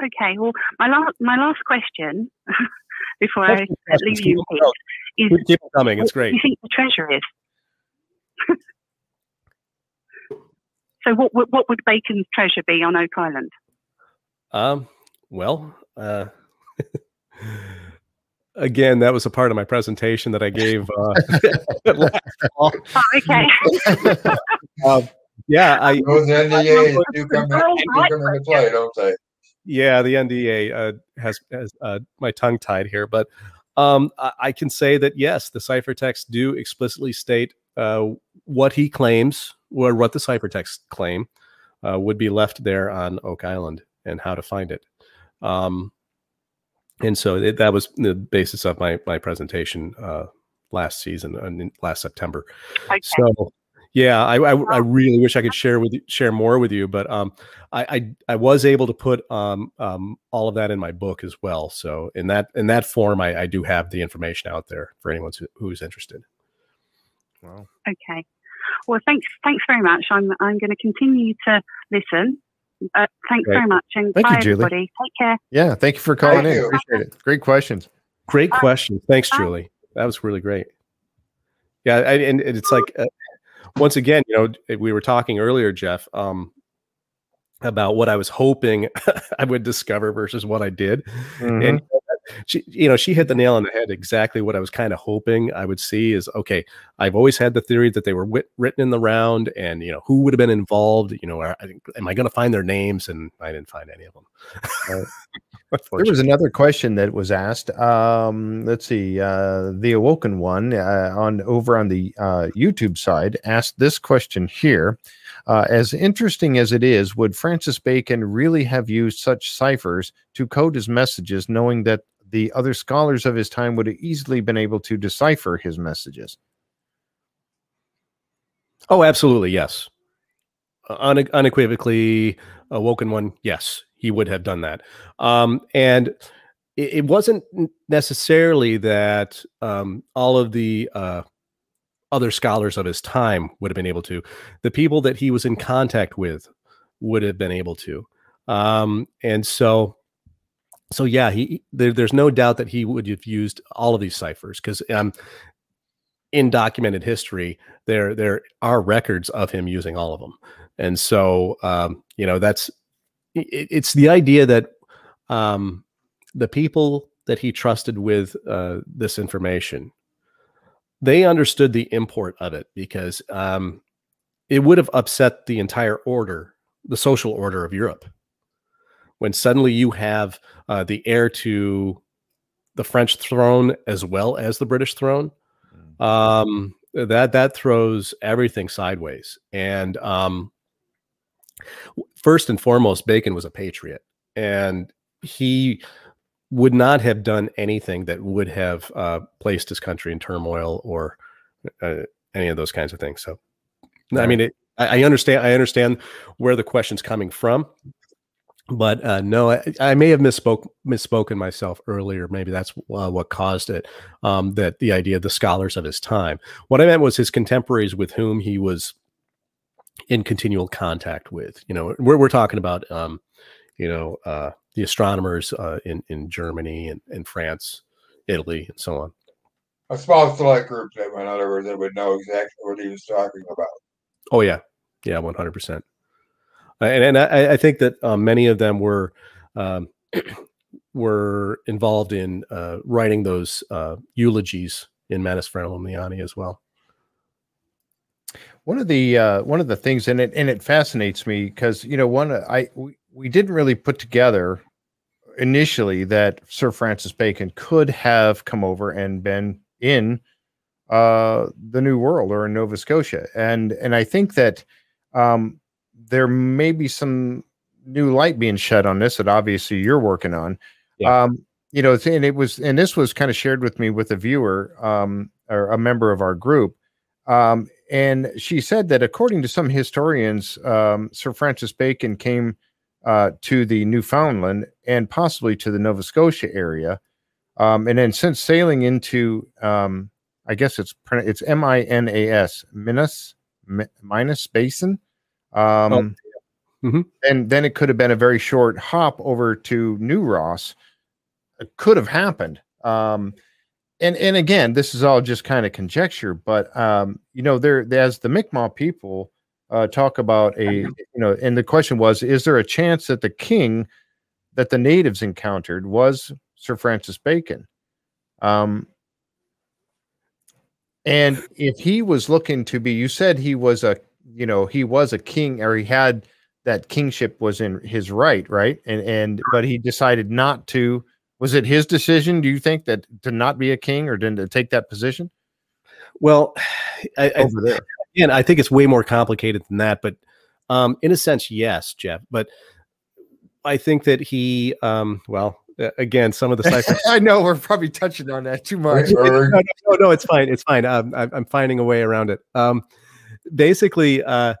Okay, well, my last my last question <laughs> before I leave you is keep coming. It's great. you think the treasure is? <laughs> so, what, what what would Bacon's treasure be on Oak Island? Um. Well. Uh, again, that was a part of my presentation that I gave. Uh, <laughs> oh, okay. <laughs> um, yeah, I. Those NDAs do come, come into play, don't they? Yeah, the NDA uh, has has uh, my tongue tied here, but um, I, I, can say that yes, the ciphertexts do explicitly state uh, what he claims or what the ciphertexts claim uh, would be left there on Oak Island and how to find it. Um, and so it, that was the basis of my my presentation uh, last season, uh, last September. Okay. So yeah, I, I, I really wish I could share with you, share more with you, but um, I, I, I was able to put um, um all of that in my book as well. So in that in that form, I, I do have the information out there for anyone who's interested. Wow. Okay. Well, thanks thanks very much. I'm I'm going to continue to listen uh, thanks Great. very much. And thank bye, you, Julie. everybody. Take care. Yeah. Thank you for calling thank in. You. Appreciate it. Great questions. Great questions. Thanks, bye. Julie. That was really great. Yeah. I, and it's like, uh, once again, you know, we were talking earlier, Jeff, um, about what I was hoping <laughs> I would discover versus what I did. Mm-hmm. And she, you know, she hit the nail on the head. Exactly what I was kind of hoping I would see is okay. I've always had the theory that they were wit- written in the round, and you know, who would have been involved. You know, are, am I going to find their names? And I didn't find any of them. <laughs> there was another question that was asked. Um, let's see, uh, the awoken one uh, on over on the uh, YouTube side asked this question here. Uh, as interesting as it is, would Francis Bacon really have used such ciphers to code his messages, knowing that the other scholars of his time would have easily been able to decipher his messages? Oh, absolutely, yes. Un- unequivocally, awoken one, yes, he would have done that. Um, and it, it, wasn't necessarily that um, all of the uh, other scholars of his time would have been able to. The people that he was in contact with would have been able to. Um, and so, so yeah, he there, there's no doubt that he would have used all of these ciphers because um, in documented history, there there are records of him using all of them. And so, um, you know, that's it, it's the idea that um, the people that he trusted with uh, this information they understood the import of it because um, it would have upset the entire order, the social order of Europe. When suddenly you have uh, the heir to the French throne as well as the British throne, mm. um, that that throws everything sideways. And um, first and foremost, Bacon was a patriot, and he would not have done anything that would have uh, placed his country in turmoil or uh, any of those kinds of things. So, I mean, it, I, I, understand. I understand where the question's coming from, but uh, no, I, I, may have misspoke misspoken myself earlier. Maybe that's uh, what caused it. Um, that the idea of the scholars of his time. What I meant was his contemporaries with whom he was in continual contact with. You know, we're we're talking about. Um, you know, uh, the astronomers uh, in in Germany and, and France, Italy, and so on. A small select group that, in other words, that would know exactly what he was talking about. Oh yeah, yeah, one hundred percent. And and I, I think that um, many of them were um, <clears throat> were involved in uh, writing those uh, eulogies in Manes Verulamiani as well. One of the uh, one of the things, and it and it fascinates me because you know one I we, we didn't really put together initially that Sir Francis Bacon could have come over and been in uh, the New World or in Nova Scotia, and and I think that um, there may be some new light being shed on this that obviously you're working on. Yeah. Um, you know, and it was, and this was kind of shared with me with a viewer um, or a member of our group. Um, and she said that according to some historians, um, Sir Francis Bacon came uh, to the Newfoundland and possibly to the Nova Scotia area, um, and then since sailing into, um, I guess it's it's M I N A S Minas Minas Basin. Um, oh. Mm-hmm. And then it could have been a very short hop over to New Ross. It could have happened. Um, and and again, this is all just kind of conjecture, but um, you know, there as the Mi'kmaq people uh, talk about a you know, and the question was, is there a chance that the king that the natives encountered was Sir Francis Bacon? Um, and if he was looking to be, you said he was a, you know, he was a king, or he had that kingship was in his right, right? And and but he decided not to. Was it his decision? Do you think that to not be a king or to take that position? Well, I, over there, again, I think it's way more complicated than that. But um, in a sense, yes, Jeff. But I think that he, um, well, again, some of the <laughs> ciphers. I know we're probably touching on that too much. <laughs> no, no, no, no, it's fine. It's fine. Um, I'm finding a way around it. Um, basically, uh,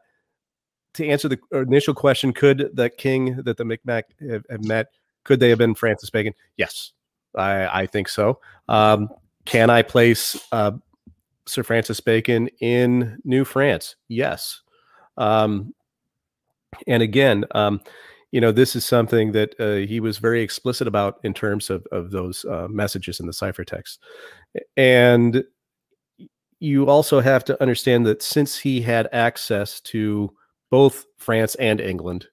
to answer the initial question, could the king that the Micmac have, have met, could they have been Francis Bacon? Yes, I, I think so. Um, can I place uh, Sir Francis Bacon in New France? Yes. Um, and again, um, you know, this is something that uh, he was very explicit about in terms of, of those uh, messages in the ciphertext. And you also have to understand that since he had access to both France and England.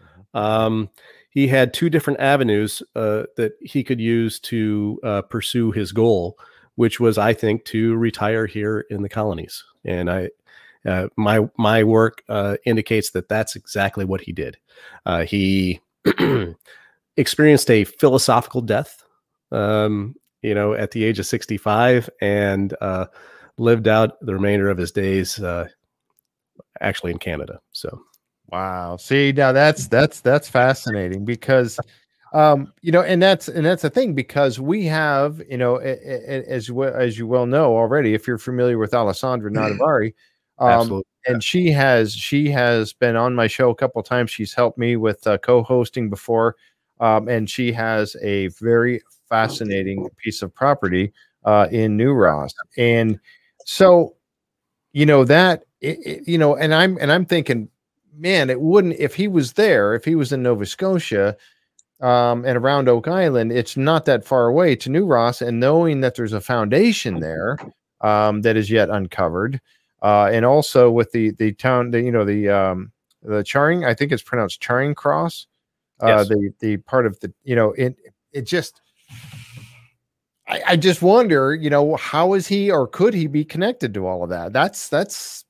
Mm-hmm. Um, he had two different avenues uh, that he could use to uh, pursue his goal, which was, I think, to retire here in the colonies. And I, uh, my my work uh, indicates that that's exactly what he did. Uh, he <clears throat> experienced a philosophical death, um, you know, at the age of sixty five, and uh, lived out the remainder of his days actually in Canada. So wow. See, now that's that's that's fascinating because um you know and that's and that's the thing because we have you know as well as you well know already if you're familiar with alessandra nadudvari <clears throat> um and she has she has been on my show a couple times she's helped me with uh, co-hosting before um and she has a very fascinating piece of property uh in new ross and so you know that it, it, you know, and I'm and I'm thinking, man, it wouldn't if he was there, if he was in Nova Scotia, um, and around Oak Island, it's not that far away to New Ross, and knowing that there's a foundation there um, that is yet uncovered, uh, and also with the the town, the you know the um, the Charing, I think it's pronounced Charing Cross, uh, yes. the the part of the you know it it just I, I just wonder, you know, how is he or could he be connected to all of that? That's that's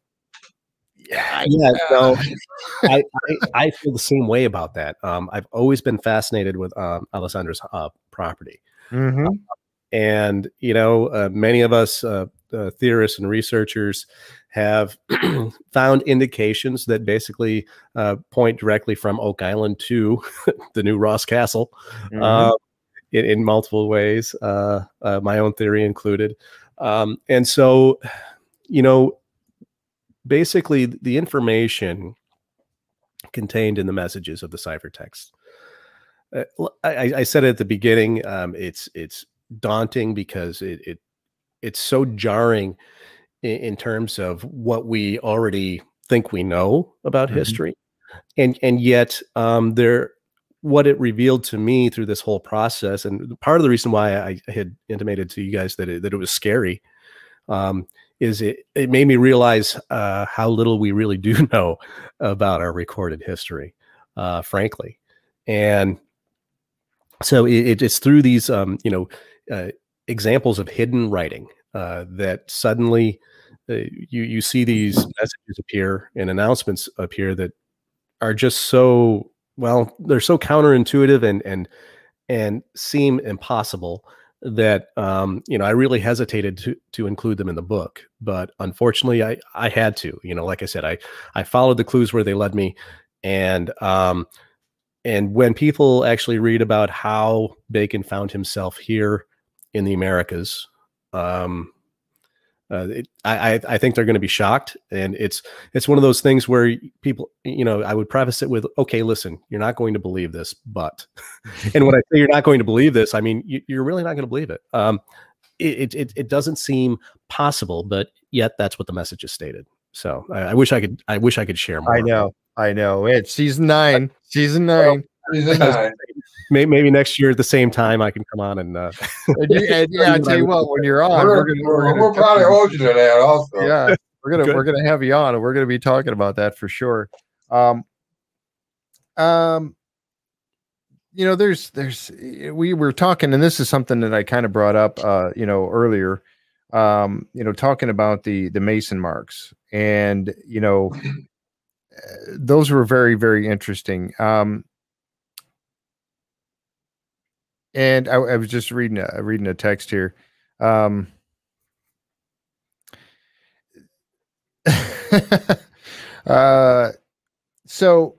yeah, yeah. So <laughs> I, I, I feel the same way about that. Um, I've always been fascinated with um, Alessandra's uh, property, mm-hmm. uh, and you know, uh, many of us uh, uh theorists and researchers have <clears throat> found indications that basically uh, point directly from Oak Island to <laughs> the new Ross Castle. Mm-hmm. In, in, multiple ways, my own theory included. Um, and so, you know, basically the information contained in the messages of the ciphertext. Uh, I, I, said it at the beginning. Um, it's it's daunting because it, it it's so jarring in, in, terms of what we already think we know about mm-hmm. history, and and yet um, there what it revealed to me through this whole process, and part of the reason why I had intimated to you guys that it, that it was scary um, is it, it made me realize uh, how little we really do <laughs> know about our recorded history, uh, frankly. And so it, it's through these, um, you know, uh, examples of hidden writing uh, that suddenly uh, you you see these messages appear and announcements appear that are just so well they're so counterintuitive and and and seem impossible that um, you know I really hesitated to to include them in the book, but unfortunately I I had to. You know, like I said, I I followed the clues where they led me, and um, and when people actually read about how Bacon found himself here in the Americas, um, uh, it, I, I think they're going to be shocked, and it's it's one of those things where people, you know, I would preface it with, "Okay, listen, you're not going to believe this, but," <laughs> and when I say you're not going to believe this, I mean you, are really not going to believe it. Um, it, it it doesn't seem possible, but yet that's what the message is stated. So I, I wish I could I wish I could share more. I know, I know. It's season nine, season nine. Season nine. Maybe, maybe, next year at the same time I can come on and, uh, and, you, and <laughs> yeah, I tell you what, when you're on, we're, we're, gonna, we're, we're, we're probably hold you to that also. Yeah, we're gonna Good. we're gonna have you on, and we're gonna be talking about that for sure. Um, um, you know, there's there's we were talking, and this is something that I kind of brought up, uh, you know, earlier. Um, you know, talking about the the Mason marks, and you know, those were very very interesting. Um, and I, I was just reading a reading a text here. Um, <laughs> uh, so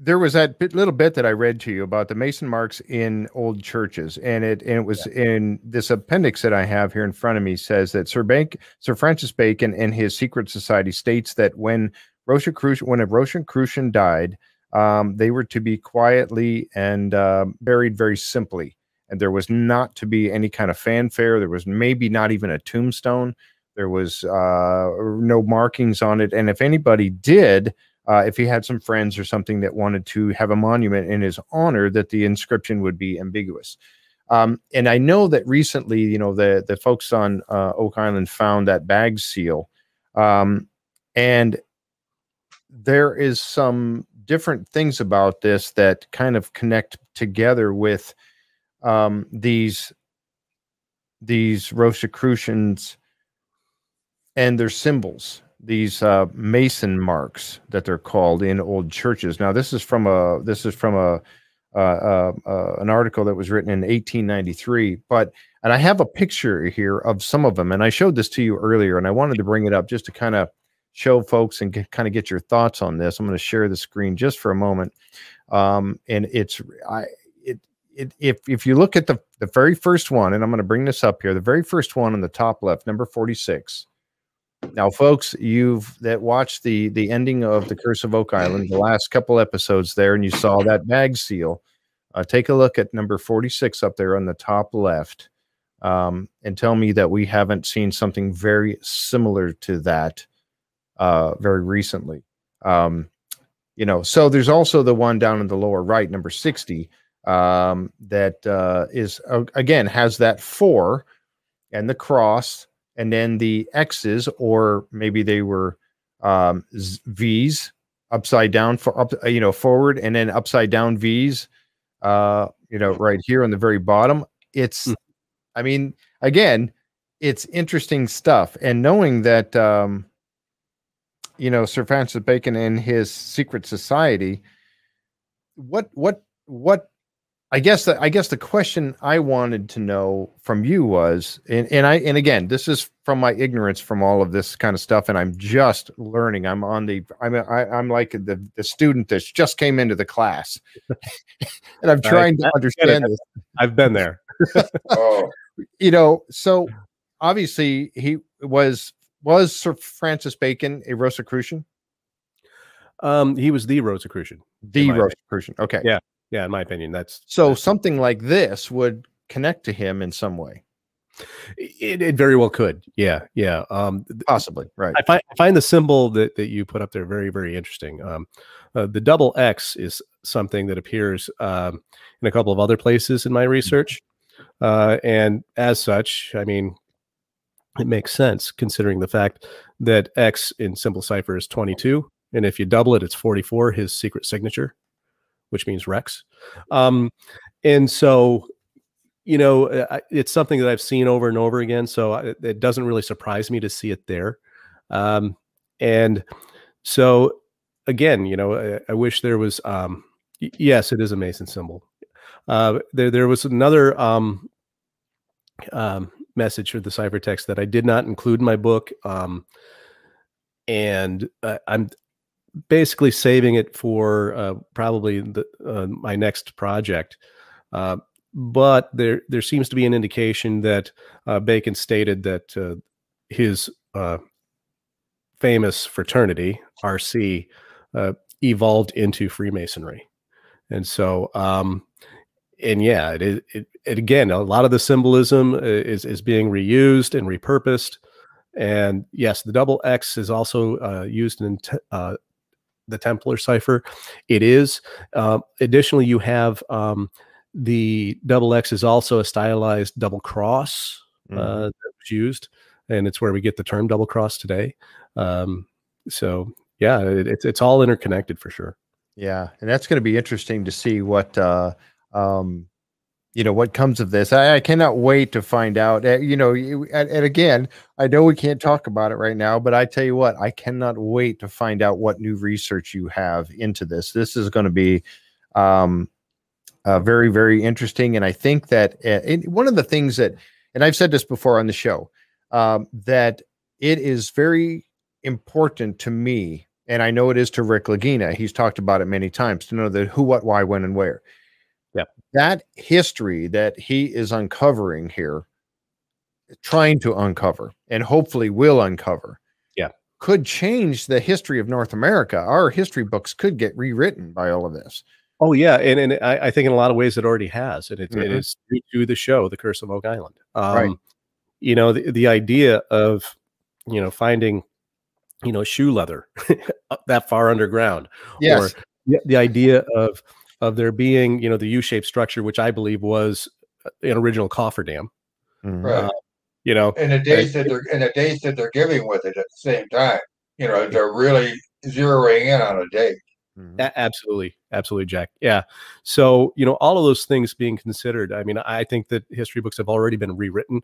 there was that bit, little bit that I read to you about the Mason marks in old churches, and it and it was yeah. in this appendix that I have here in front of me says that Sir Bank, Sir Francis Bacon, in his Secret Society states that when Rosicrucian when a Rosicrucian died, um, they were to be quietly and uh, buried very simply. And there was not to be any kind of fanfare. There was maybe not even a tombstone. There was uh, no markings on it. And if anybody did, uh, if he had some friends or something that wanted to have a monument in his honor, that the inscription would be ambiguous. Um, and I know that recently, you know, the the folks on uh, Oak Island found that bag seal, um, and there is some different things about this that kind of connect together with um, these these Rosicrucians and their symbols, these uh, Mason marks that they're called in old churches. Now, this is from a this is from a uh, uh, uh an article that was written in 1893, but and I have a picture here of some of them, and I showed this to you earlier, and I wanted to bring it up just to kind of show folks and kind of get your thoughts on this. I'm going to share the screen just for a moment. Um, and it's I it, it if if you look at the the very first one, and I'm going to bring this up here, the very first one on the top left, number 46. Now, folks, you've that watched the the ending of the Curse of Oak Island, the last couple episodes there, and you saw that bag seal. Uh, take a look at number 46 up there on the top left um, and tell me that we haven't seen something very similar to that uh, very recently. Um, you know, so there's also the one down in the lower right, number 60, um, that uh, is uh, again has that four and the cross, and then the X's, or maybe they were um, V's upside down for up, you know, forward, and then upside down V's, uh, you know, right here on the very bottom. It's, mm. I mean, again, it's interesting stuff, and knowing that um, you know Sir Francis Bacon and his secret society. What what what? I guess that I guess the question I wanted to know from you was, and, and I and again, this is from my ignorance from all of this kind of stuff, and I'm just learning. I'm on the I'm a, I, I'm like the the student that just came into the class, <laughs> and I'm trying I, to understand this. I've been there. <laughs> oh, you know, so obviously he was was Sir Francis Bacon a Rosicrucian? Um, he was the Rosicrucian. The Rosicrucian. Okay. Yeah. Yeah. In my opinion, that's so that's, something like this would connect to him in some way. It, it very well could. Yeah. Yeah. Um, possibly. Right. I find, I find the symbol that, that you put up there very, very interesting. Um, uh, the double X is something that appears um, in a couple of other places in my research. Uh, and as such, I mean, it makes sense considering the fact that X in simple cipher is 22. And if you double it, it's 44, his secret signature, which means Rex. Um, and so, you know, uh, it's something that I've seen over and over again. So it doesn't really surprise me to see it there. Um, and so, again, you know, I, I wish there was, um, yes, it is a Mason symbol. Uh, there, there was another um, um, message for the ciphertext that I did not include in my book. Um, and uh, I'm basically saving it for uh, probably the, uh, my next project. Uh, but there there seems to be an indication that uh, Bacon stated that uh, his uh, famous fraternity RC evolved into Freemasonry, and so um, and yeah, it, it, it, again a lot of the symbolism uh, is is being reused and repurposed, and yes, the double X is also uh, used in the Templar cipher. It is. additionally, you have um, the double X is also a stylized double cross uh, that was used, and it's where we get the term double cross today. Um, so yeah, it, it's it's all interconnected for sure. Yeah, and that's going to be interesting to see what uh, um, you know what comes of this. I, I cannot wait to find out. Uh, you know, and, and, again, I know we can't talk about it right now, but I tell you what, I cannot wait to find out what new research you have into this. This is going to be um, uh, very, very interesting. And I think that uh, one of the things that, and I've said this before on the show, um, that it is very important to me, and I know it is to Rick Lagina. He's talked about it many times to know the who, what, why, when, and where. That history that he is uncovering here, trying to uncover, and hopefully will uncover. Yeah, could change the history of North America. Our history books could get rewritten by all of this. Oh yeah, and and I, I, think in a lot of ways it already has, and it, mm-hmm. it is due to the show, The Curse of Oak Island. Um, right. You know, the, the idea of you know finding you know shoe leather <laughs> that far underground, yes. or the, the idea of of there being you know the U-shaped structure, which I believe was uh, an original cofferdam. Mm-hmm. Right. Uh, you know, and the dates that they're and the dates that they're giving with it at the same time. You know, they're really zeroing in on a date. Mm-hmm. A- absolutely, absolutely, Jack. Yeah. So you know, all of those things being considered, I mean, I think that history books have already been rewritten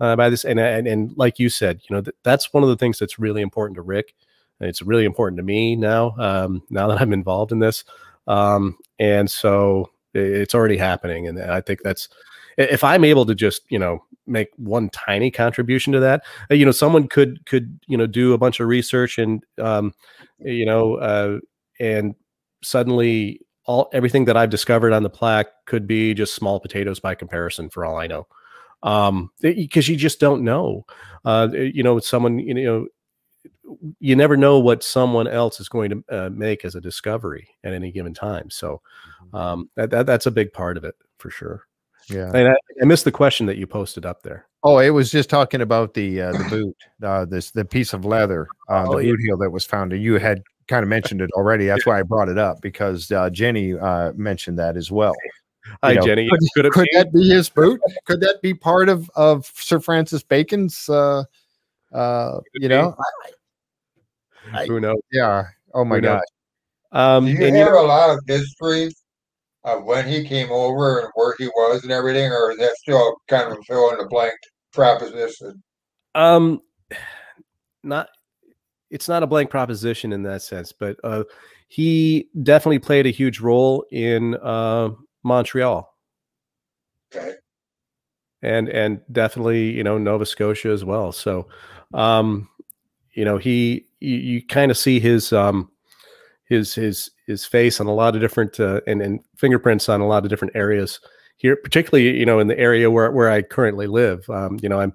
uh, by this, and, and and like you said, you know, th- that's one of the things that's really important to Rick. It's really important to me now. Um, now that I'm involved in this, um, and so it's already happening, and I think that's if I'm able to just you know make one tiny contribution to that, uh, you know, someone could could you know do a bunch of research and um, you know. Uh, and suddenly all everything that I've discovered on the plaque could be just small potatoes by comparison, for all I know. Um, because you just don't know. Uh, you know, someone you know, you never know what someone else is going to uh, make as a discovery at any given time. So mm-hmm. um, that, that that's a big part of it for sure. Yeah, and I, I, missed the question that you posted up there. Oh, it was just talking about the uh, the <clears throat> boot, uh, this the piece of leather, uh, oh, the boot heel that was found. You had kind of mentioned it already. That's <laughs> why I brought it up because uh, Jenny uh, mentioned that as well. Hi, know, Jenny. Could, could, could that be his boot? could that be part of of Sir Francis Bacon's? Uh, uh, you know, I, I, who knows? Yeah. Oh my gosh. Um, Do you have you know, a lot of history of when he came over and where he was and everything, or is that still kind of a fill in the blank proposition? Um, not it's not a blank proposition in that sense, but uh, he definitely played a huge role in uh, Montreal. Okay. And and definitely you know Nova Scotia as well. So, um, you know he you, you kind of see his um, his his his face on a lot of different uh, and and fingerprints on a lot of different areas here, particularly you know in the area where where I currently live. Um, you know I'm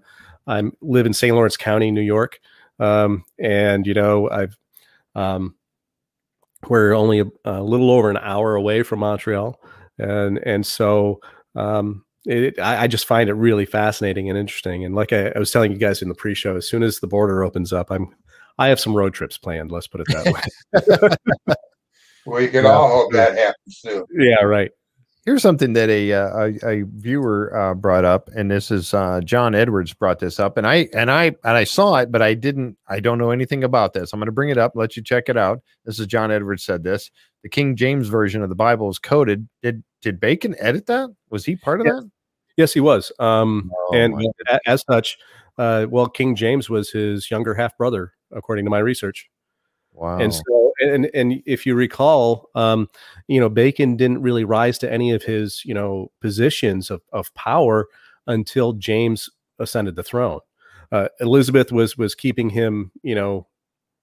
I'm live in St. Lawrence County, New York. Um, and you know, I've um, we're only a, a, little over an hour away from Montreal, and and so um, it, I, I, just find it really fascinating and interesting. And like I, I, was telling you guys in the pre-show, as soon as the border opens up, I'm I have some road trips planned. Let's put it that way. <laughs> we can all hope that happens soon. Yeah, right. Here's something that a uh, a, a, viewer uh, brought up, and this is uh, John Edwards brought this up, and I and I and I saw it, but I didn't. I don't know anything about this. I'm going to bring it up, let you check it out. This is John Edwards said this. The King James version of the Bible is coded. Did did Bacon edit that? Was he part of yes. that? Yes, he was. Um, oh, and as such, uh, well, King James was his younger half brother, according to my research. Wow. And so, and and if you recall, um, you know, Bacon didn't really rise to any of his, you know, positions of, of power until James ascended the throne. Uh, Elizabeth was was keeping him, you know,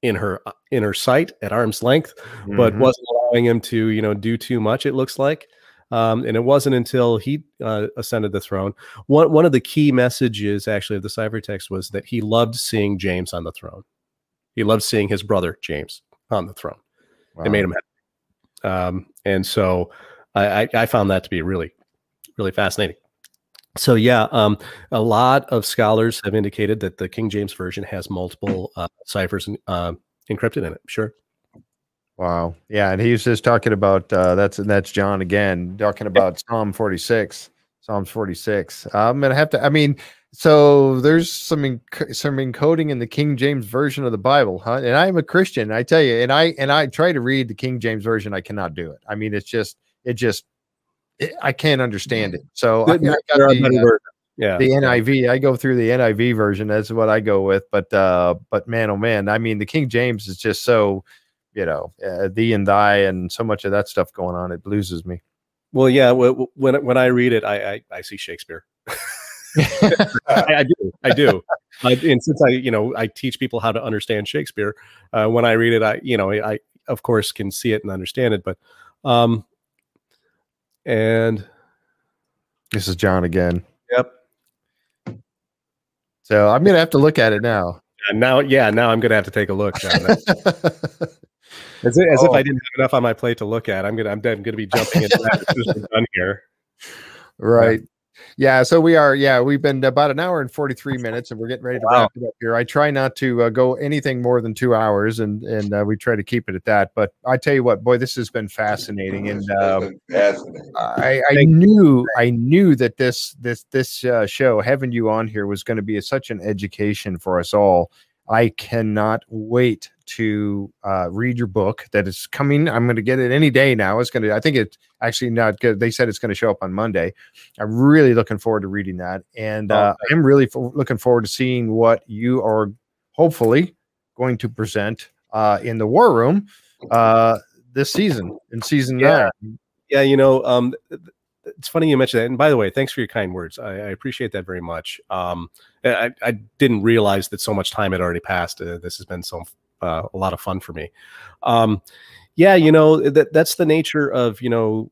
in her in her sight at arm's length, mm-hmm. but wasn't allowing him to, you know, do too much. It looks like. Um, and it wasn't until he uh, ascended the throne. One one of the key messages actually of the ciphertext was that he loved seeing James on the throne. He loved seeing his brother James on the throne. Wow. It made him happy. Um, and so I, I found that to be really, really fascinating. So yeah, um, a lot of scholars have indicated that the King James version has multiple uh, ciphers uh, encrypted in it. Sure. Wow. Yeah, and he's just talking about uh, that's that's John again talking about Psalm 46. Psalms 46. I'm gonna have to. I mean, so there's some enc- some encoding in the King James version of the Bible, huh? And I'm a Christian, I tell you, and I and I try to read the King James version. I cannot do it. I mean, it's just it just it, I can't understand it. So I, the, uh, yeah the NIV. I go through the NIV version. That's what I go with. But uh, but man, oh man, I mean, the King James is just so you know, uh, thee and thy, and so much of that stuff going on. It loses me. Well, yeah. When when I read it, I I, I see Shakespeare. <laughs> I, I, do, I do. Uh, and since I, you know, I teach people how to understand Shakespeare, uh, when I read it, I, you know, I of course can see it and understand it. But, um, and this is John again. Yep. So I'm gonna have to look at it now. And now, yeah, now I'm gonna have to take a look. <laughs> As, if, as oh. if I didn't have enough on my plate to look at. I'm gonna I'm, I'm gonna be jumping into that as we're done here. Right. Yeah, so we are. Yeah, we've been about an hour and forty three minutes, and we're getting ready to wow. wrap it up here. I try not to uh, go anything more than two hours, and and uh, we try to keep it at that. But I tell you what, boy, this has been fascinating, and um, I, I knew I knew that this this this uh, show having you on here was going to be a, such an education for us all. I cannot wait to uh, read your book that is coming. I'm going to get it any day now. It's going to, I think it's actually not good. They said it's going to show up on Monday. I'm really looking forward to reading that. And uh, I'm really looking forward to seeing what you are hopefully going to present uh, in the war room uh, this season, in season yeah. nine. Yeah, you know, um, it's funny you mentioned that. And by the way, thanks for your kind words. I, I appreciate that very much. Um, I, I, didn't realize that so much time had already passed. Uh, this has been so uh, a lot of fun for me. Um, yeah, you know that that's the nature of you know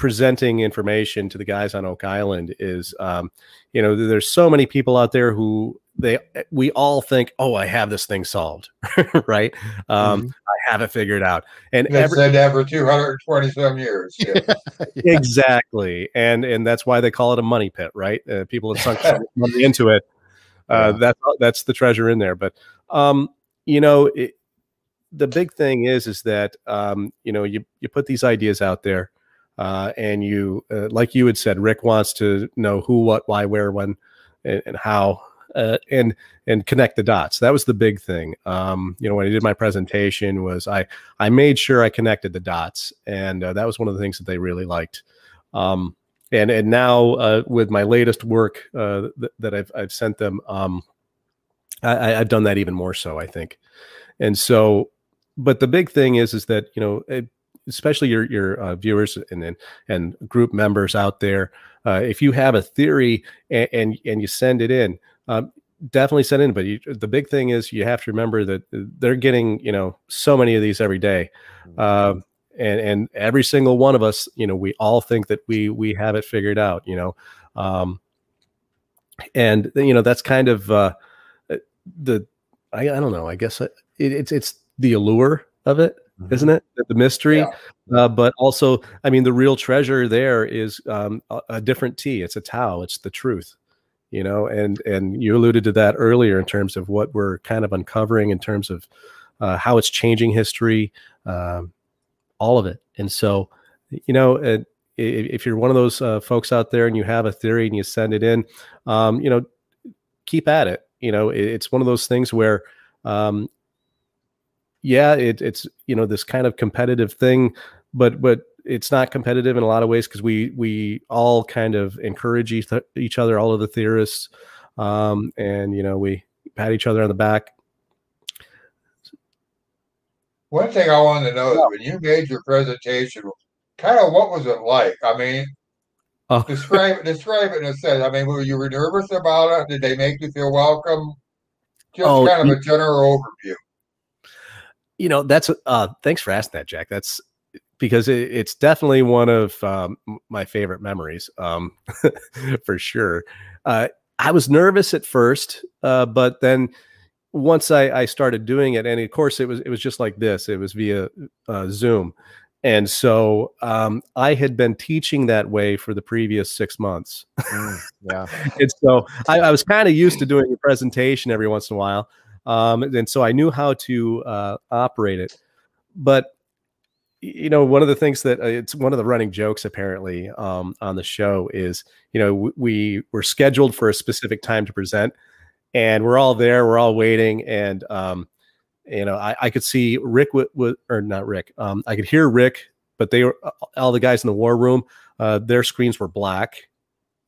presenting information to the guys on Oak Island is um, you know there's so many people out there who they we all think oh I have this thing solved <laughs> right um, mm-hmm. I have it figured out and every, said that for 220 some years yeah. yeah. <laughs> exactly and and that's why they call it a money pit right uh, people have sunk <laughs> money into it uh, yeah. that's that's the treasure in there but um, you know, it, the big thing is is that um, you know you you put these ideas out there, uh, and you uh, like you had said, Rick wants to know who, what, why, where, when, and, and how, uh, and and connect the dots. That was the big thing. Um, you know, when I did my presentation, was I I made sure I connected the dots, and uh, that was one of the things that they really liked. Um, and and now uh, with my latest work uh, th- that I've I've sent them, um, I, have done that even more so, I think. And so, but the big thing is, is that you know, it, especially your your uh, viewers and, and and group members out there, uh, if you have a theory and and, and you send it in, um, definitely send in. But you, the big thing is you have to remember that they're getting you know so many of these every day. Uh, and and every single one of us, you know, we all think that we we have it figured out, you know, um, and you know that's kind of uh, the I, I don't know. I guess it, it's it's the allure of it, mm-hmm. not it? The mystery, yeah. uh, but also, I mean, the real treasure there is um, a, a, different tea. It's a Tau. It's the truth, you know. And and you alluded to that earlier in terms of what we're kind of uncovering in terms of uh, how it's changing history, um, all of it. And so, you know, uh, if you're one of those uh, folks out there and you have a theory and you send it in, um, you know, keep at it you know, it, it's one of those things where, um, yeah, it, it's you know this kind of competitive thing, but but it's not competitive in a lot of ways because we we all kind of encourage each, each other, all of the theorists, um, and you know we pat each other on the back. One thing I wanted to know is when you made your presentation, kind of what was it like? I mean, Oh. Describe describe it in a sense. I mean, were you nervous about it? Did they make you feel welcome? Just oh, kind of a general overview. You know, that's uh thanks for asking that, Jack. That's because it, it's definitely one of um, my favorite memories, um, <laughs> for sure. Uh, I was nervous at first, uh, but then once I, I, started doing it, and of course it was it was just like this. It was via uh, Zoom, and so um, I had been teaching that way for the previous six months. Mm, yeah, <laughs> and so I, I was kind of used to doing a presentation every once in a while, um, and so I knew how to uh, operate it. But you know one of the things that uh, it's one of the running jokes apparently um, on the show is you know we were scheduled for a specific time to present and we're all there we're all waiting and um, you know I, I could see rick w- w- or not rick um, i could hear rick but they were all the guys in the war room uh, their screens were black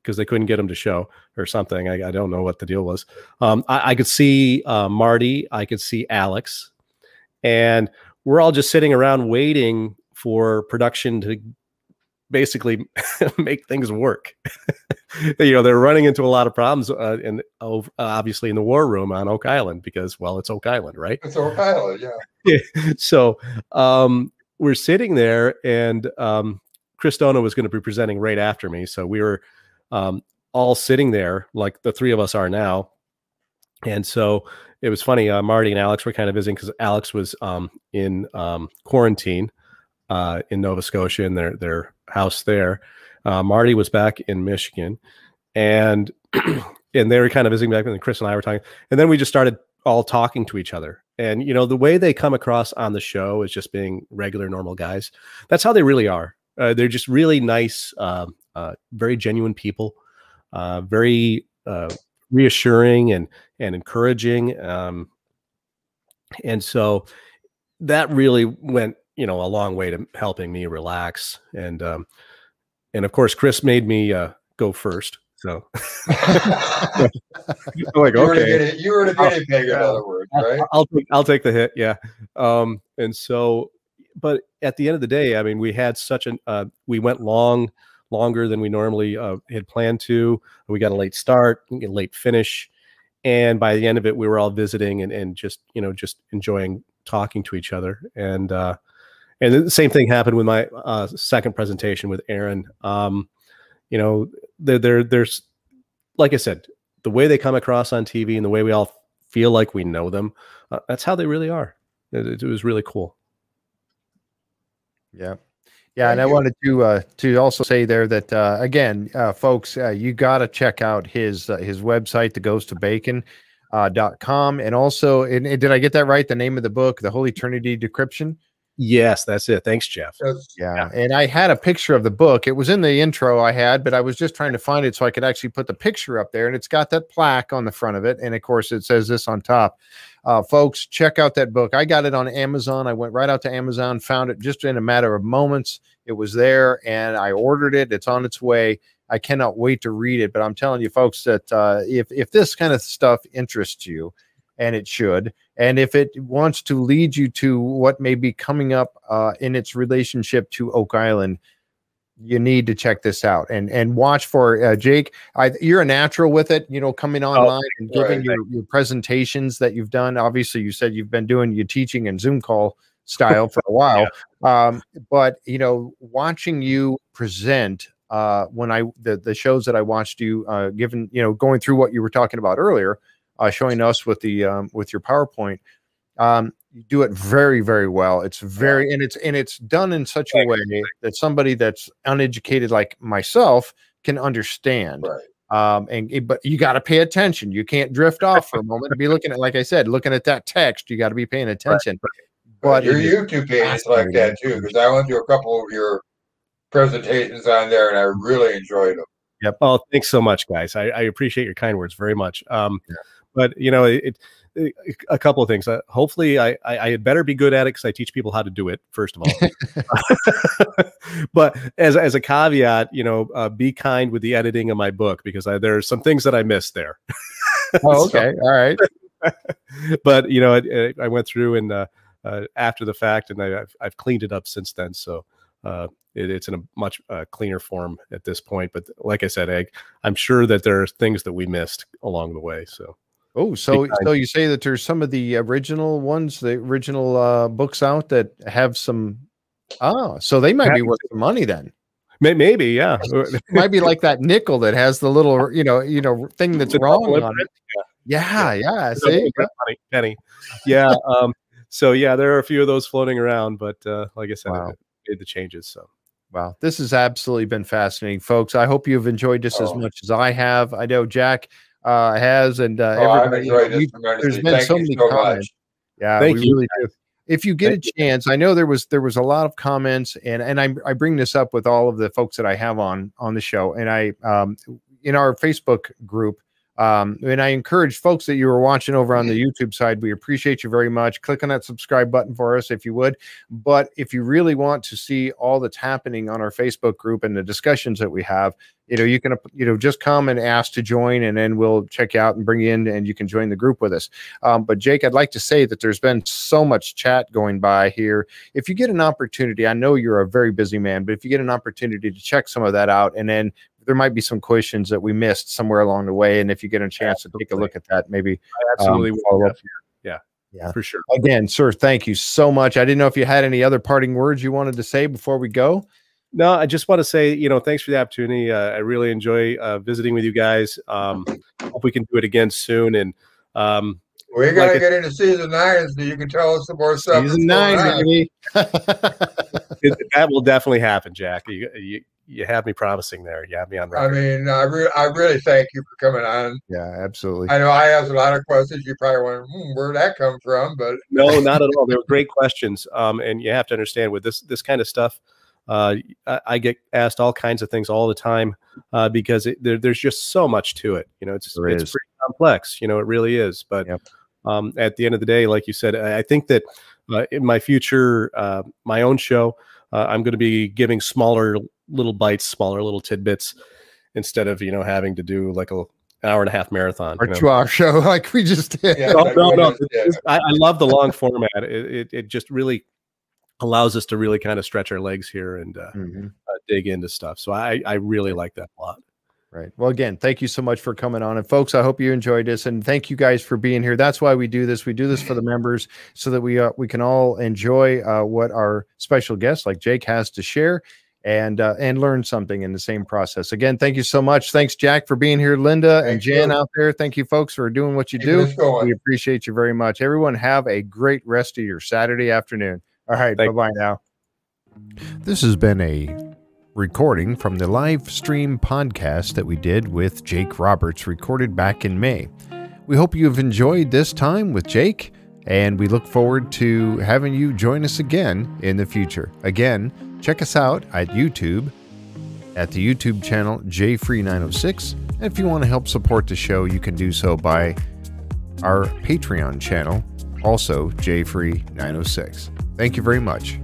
because they couldn't get them to show or something i, I don't know what the deal was. Um, I, I, could see uh, marty i could see alex and we're all just sitting around waiting for production to basically <laughs> make things work. you know, they're running into a lot of problems, uh, and uh, obviously in the war room on Oak Island because, well, it's Oak Island, right? It's Oak Island, yeah. <laughs> so um, we're sitting there, and um, Chris Dona was going to be presenting right after me, so we were um, all sitting there like the three of us are now, and so it was funny. Uh, Marty and Alex were kind of visiting because Alex was um, in um, quarantine uh, in Nova Scotia in their their house there. Uh, Marty was back in Michigan, and <clears throat> and they were kind of visiting back. And Chris and I were talking, and then we just started all talking to each other. And you know the way they come across on the show is just being regular, normal guys. That's how they really are. Uh, they're just really nice, um, uh, very genuine people, uh, very uh, reassuring and and encouraging. Um, and so that really went, you know, a long way to helping me relax. And um, and of course, Chris made me uh, go first. So <laughs> <laughs> like, you okay, were you were the guinea pig, in other words, right? I'll, I'll take I'll take the hit, yeah. Um, and so, but at the end of the day, I mean, we had such an uh, we went long longer than we normally uh, had planned to. We got a late start, a late finish, and by the end of it, we were all visiting and, and just you know just enjoying talking to each other. And uh, and the same thing happened with my uh, second presentation with Aaron. Um, you know, there, there there's like I said, the way they come across on TV and the way we all feel like we know them, uh, that's how they really are. It, it was really cool. Yeah. Yeah, and I wanted to uh, to also say there that uh, again, uh, folks, uh, you got to check out his uh, his website, the Goes to Bacon. Uh, dot com and also and, and, did I get that right? The name of the book, The Holy Trinity Decryption. Yes, that's it. Thanks, Jeff. Yeah. yeah. And I had a picture of the book. It was in the intro I had, but I was just trying to find it so I could actually put the picture up there. And it's got that plaque on the front of it. And of course, it says this on top. Uh, folks, check out that book. I got it on Amazon. I went right out to Amazon, found it just in a matter of moments. It was there and I ordered it. It's on its way. I cannot wait to read it. But I'm telling you, folks, that uh, if, if this kind of stuff interests you, and it should. And if it wants to lead you to what may be coming up uh, in its relationship to Oak Island, you need to check this out and and watch for uh, Jake. I, you're a natural with it, you know, coming oh, online oh, and giving right. your, your presentations that you've done. Obviously, you said you've been doing your teaching and Zoom call style for a <laughs> while. yeah. um, but you know, watching you present uh, when I the the shows that I watched you, uh, given you know, going through what you were talking about earlier uh, showing us with the um, with your PowerPoint. Um, you do it very very well. It's very and it's and it's done in such a way that somebody that's uneducated like myself can understand. Right. Um, and but you got to pay attention. You can't drift off for a moment and be looking at, like I said, looking at that text. You got to be paying <laughs> attention. Right. But your YouTube page is like that too, because I went through a couple of your presentations on there, and I really enjoyed them. Yep. Oh, thanks so much, guys. I, I appreciate your kind words very much. Um, yeah but you know, it, it a couple of things. Uh, hopefully, I, I, I had better be good at it because I teach people how to do it. First of all, <laughs> <laughs> but as as a caveat, you know, uh, be kind with the editing of my book because I, there are some things that I missed there. <laughs> oh, okay, so, all right. but you know, I, I went through and uh, uh, after the fact, and I, have I've cleaned it up since then. So uh, it, it's in a much uh, cleaner form at this point. But like I said, Egg, I'm sure that there are things that we missed along the way. So Oh, so so you say that there's some of the original ones, the original uh, books out that have some Oh, so they might be worth some money then. Maybe, yeah. might be like that nickel that has the little, you know, you know, thing that's wrong on it. Yeah, yeah. yeah. See, <laughs> penny, penny. Yeah. Um, so yeah, there are a few of those floating around, but uh, like I said, wow. made the changes. So wow, this has absolutely been fascinating, folks. I hope you've enjoyed this oh. as much as I have. I know Jack uh, has, and uh, oh, everybody. There's been Thank so many so comments. Yeah, Thank we you. really do if you get Thank a chance, you. I know there was there was a lot of comments, and and I I bring this up with all of the folks that I have on on the show, and I um in our Facebook group. Um, and I encourage folks that you are watching over on the <laughs> YouTube side, we appreciate you very much. Click on that subscribe button for us if you would. But if you really want to see all that's happening on our Facebook group and the discussions that we have, you know, you can, you know, just come and ask to join, and then we'll check you out and bring you in, and you can join the group with us. Um, but Jake, I'd like to say that there's been so much chat going by here. If you get an opportunity, I know you're a very busy man, but if you get an opportunity to check some of that out, and then there might be some questions that we missed somewhere along the way, and if you get a chance absolutely. to take a look at that, maybe absolutely um, follow up. Yeah. Yeah, for sure. Again, sir, thank you so much. I didn't know if you had any other parting words you wanted to say before we go. No, I just want to say, you know, thanks for the opportunity. Uh, I really enjoy uh, visiting with you guys. Um, hope we can do it again soon. And um, we got to like get into season nine so you can tell us some more stuff. Season nine, maybe. <laughs> that will definitely happen, Jack. You, you, you have me promising there. You have me on record. I mean, I, re- I really thank you for coming on. Yeah, absolutely. I know I asked a lot of questions. You probably wonder hmm, where'd that come from, but <laughs> no, not at all. They were great questions. Um, and you have to understand with this this kind of stuff uh, I, I, get asked all kinds of things all the time uh, because it, there, there's just so much to it. You know, it's there it's is. pretty complex. You know, it really is. But yep. um, at the end of the day, like you said, I, I think that uh, in my future, uh, my own show, uh, I'm going to be giving smaller little bites, smaller little tidbits instead of you know having to do like a hour and a half marathon or you know? two hour <laughs> show like we just did. Yeah, no, no, no. I, I, love the long format. It, it, it just really allows us to really kind of stretch our legs here and uh, mm-hmm. uh, dig into stuff. So I, I really like that a lot. Right. Well, again, thank you so much for coming on. And folks, I hope you enjoyed this. And thank you guys for being here. That's why we do this. We do this for the members so that we uh, we can all enjoy uh, what our special guest like Jake has to share and uh, and learn something in the same process. Again, thank you so much. Thanks, Jack, for being here. Linda thank and Jan you. out there. Thank you, folks, for doing what you Keep do. We appreciate you very much. Everyone, have a great rest of your Saturday afternoon. All right. Bye bye now. This has been a recording from the live stream podcast that we did with Jake Roberts, recorded back in May. We hope you've enjoyed this time with Jake, and we look forward to having you join us again in the future. Again, check us out at YouTube at the YouTube channel JFree906. And if you want to help support the show, you can do so by our Patreon channel, also JFree906. Thank you very much.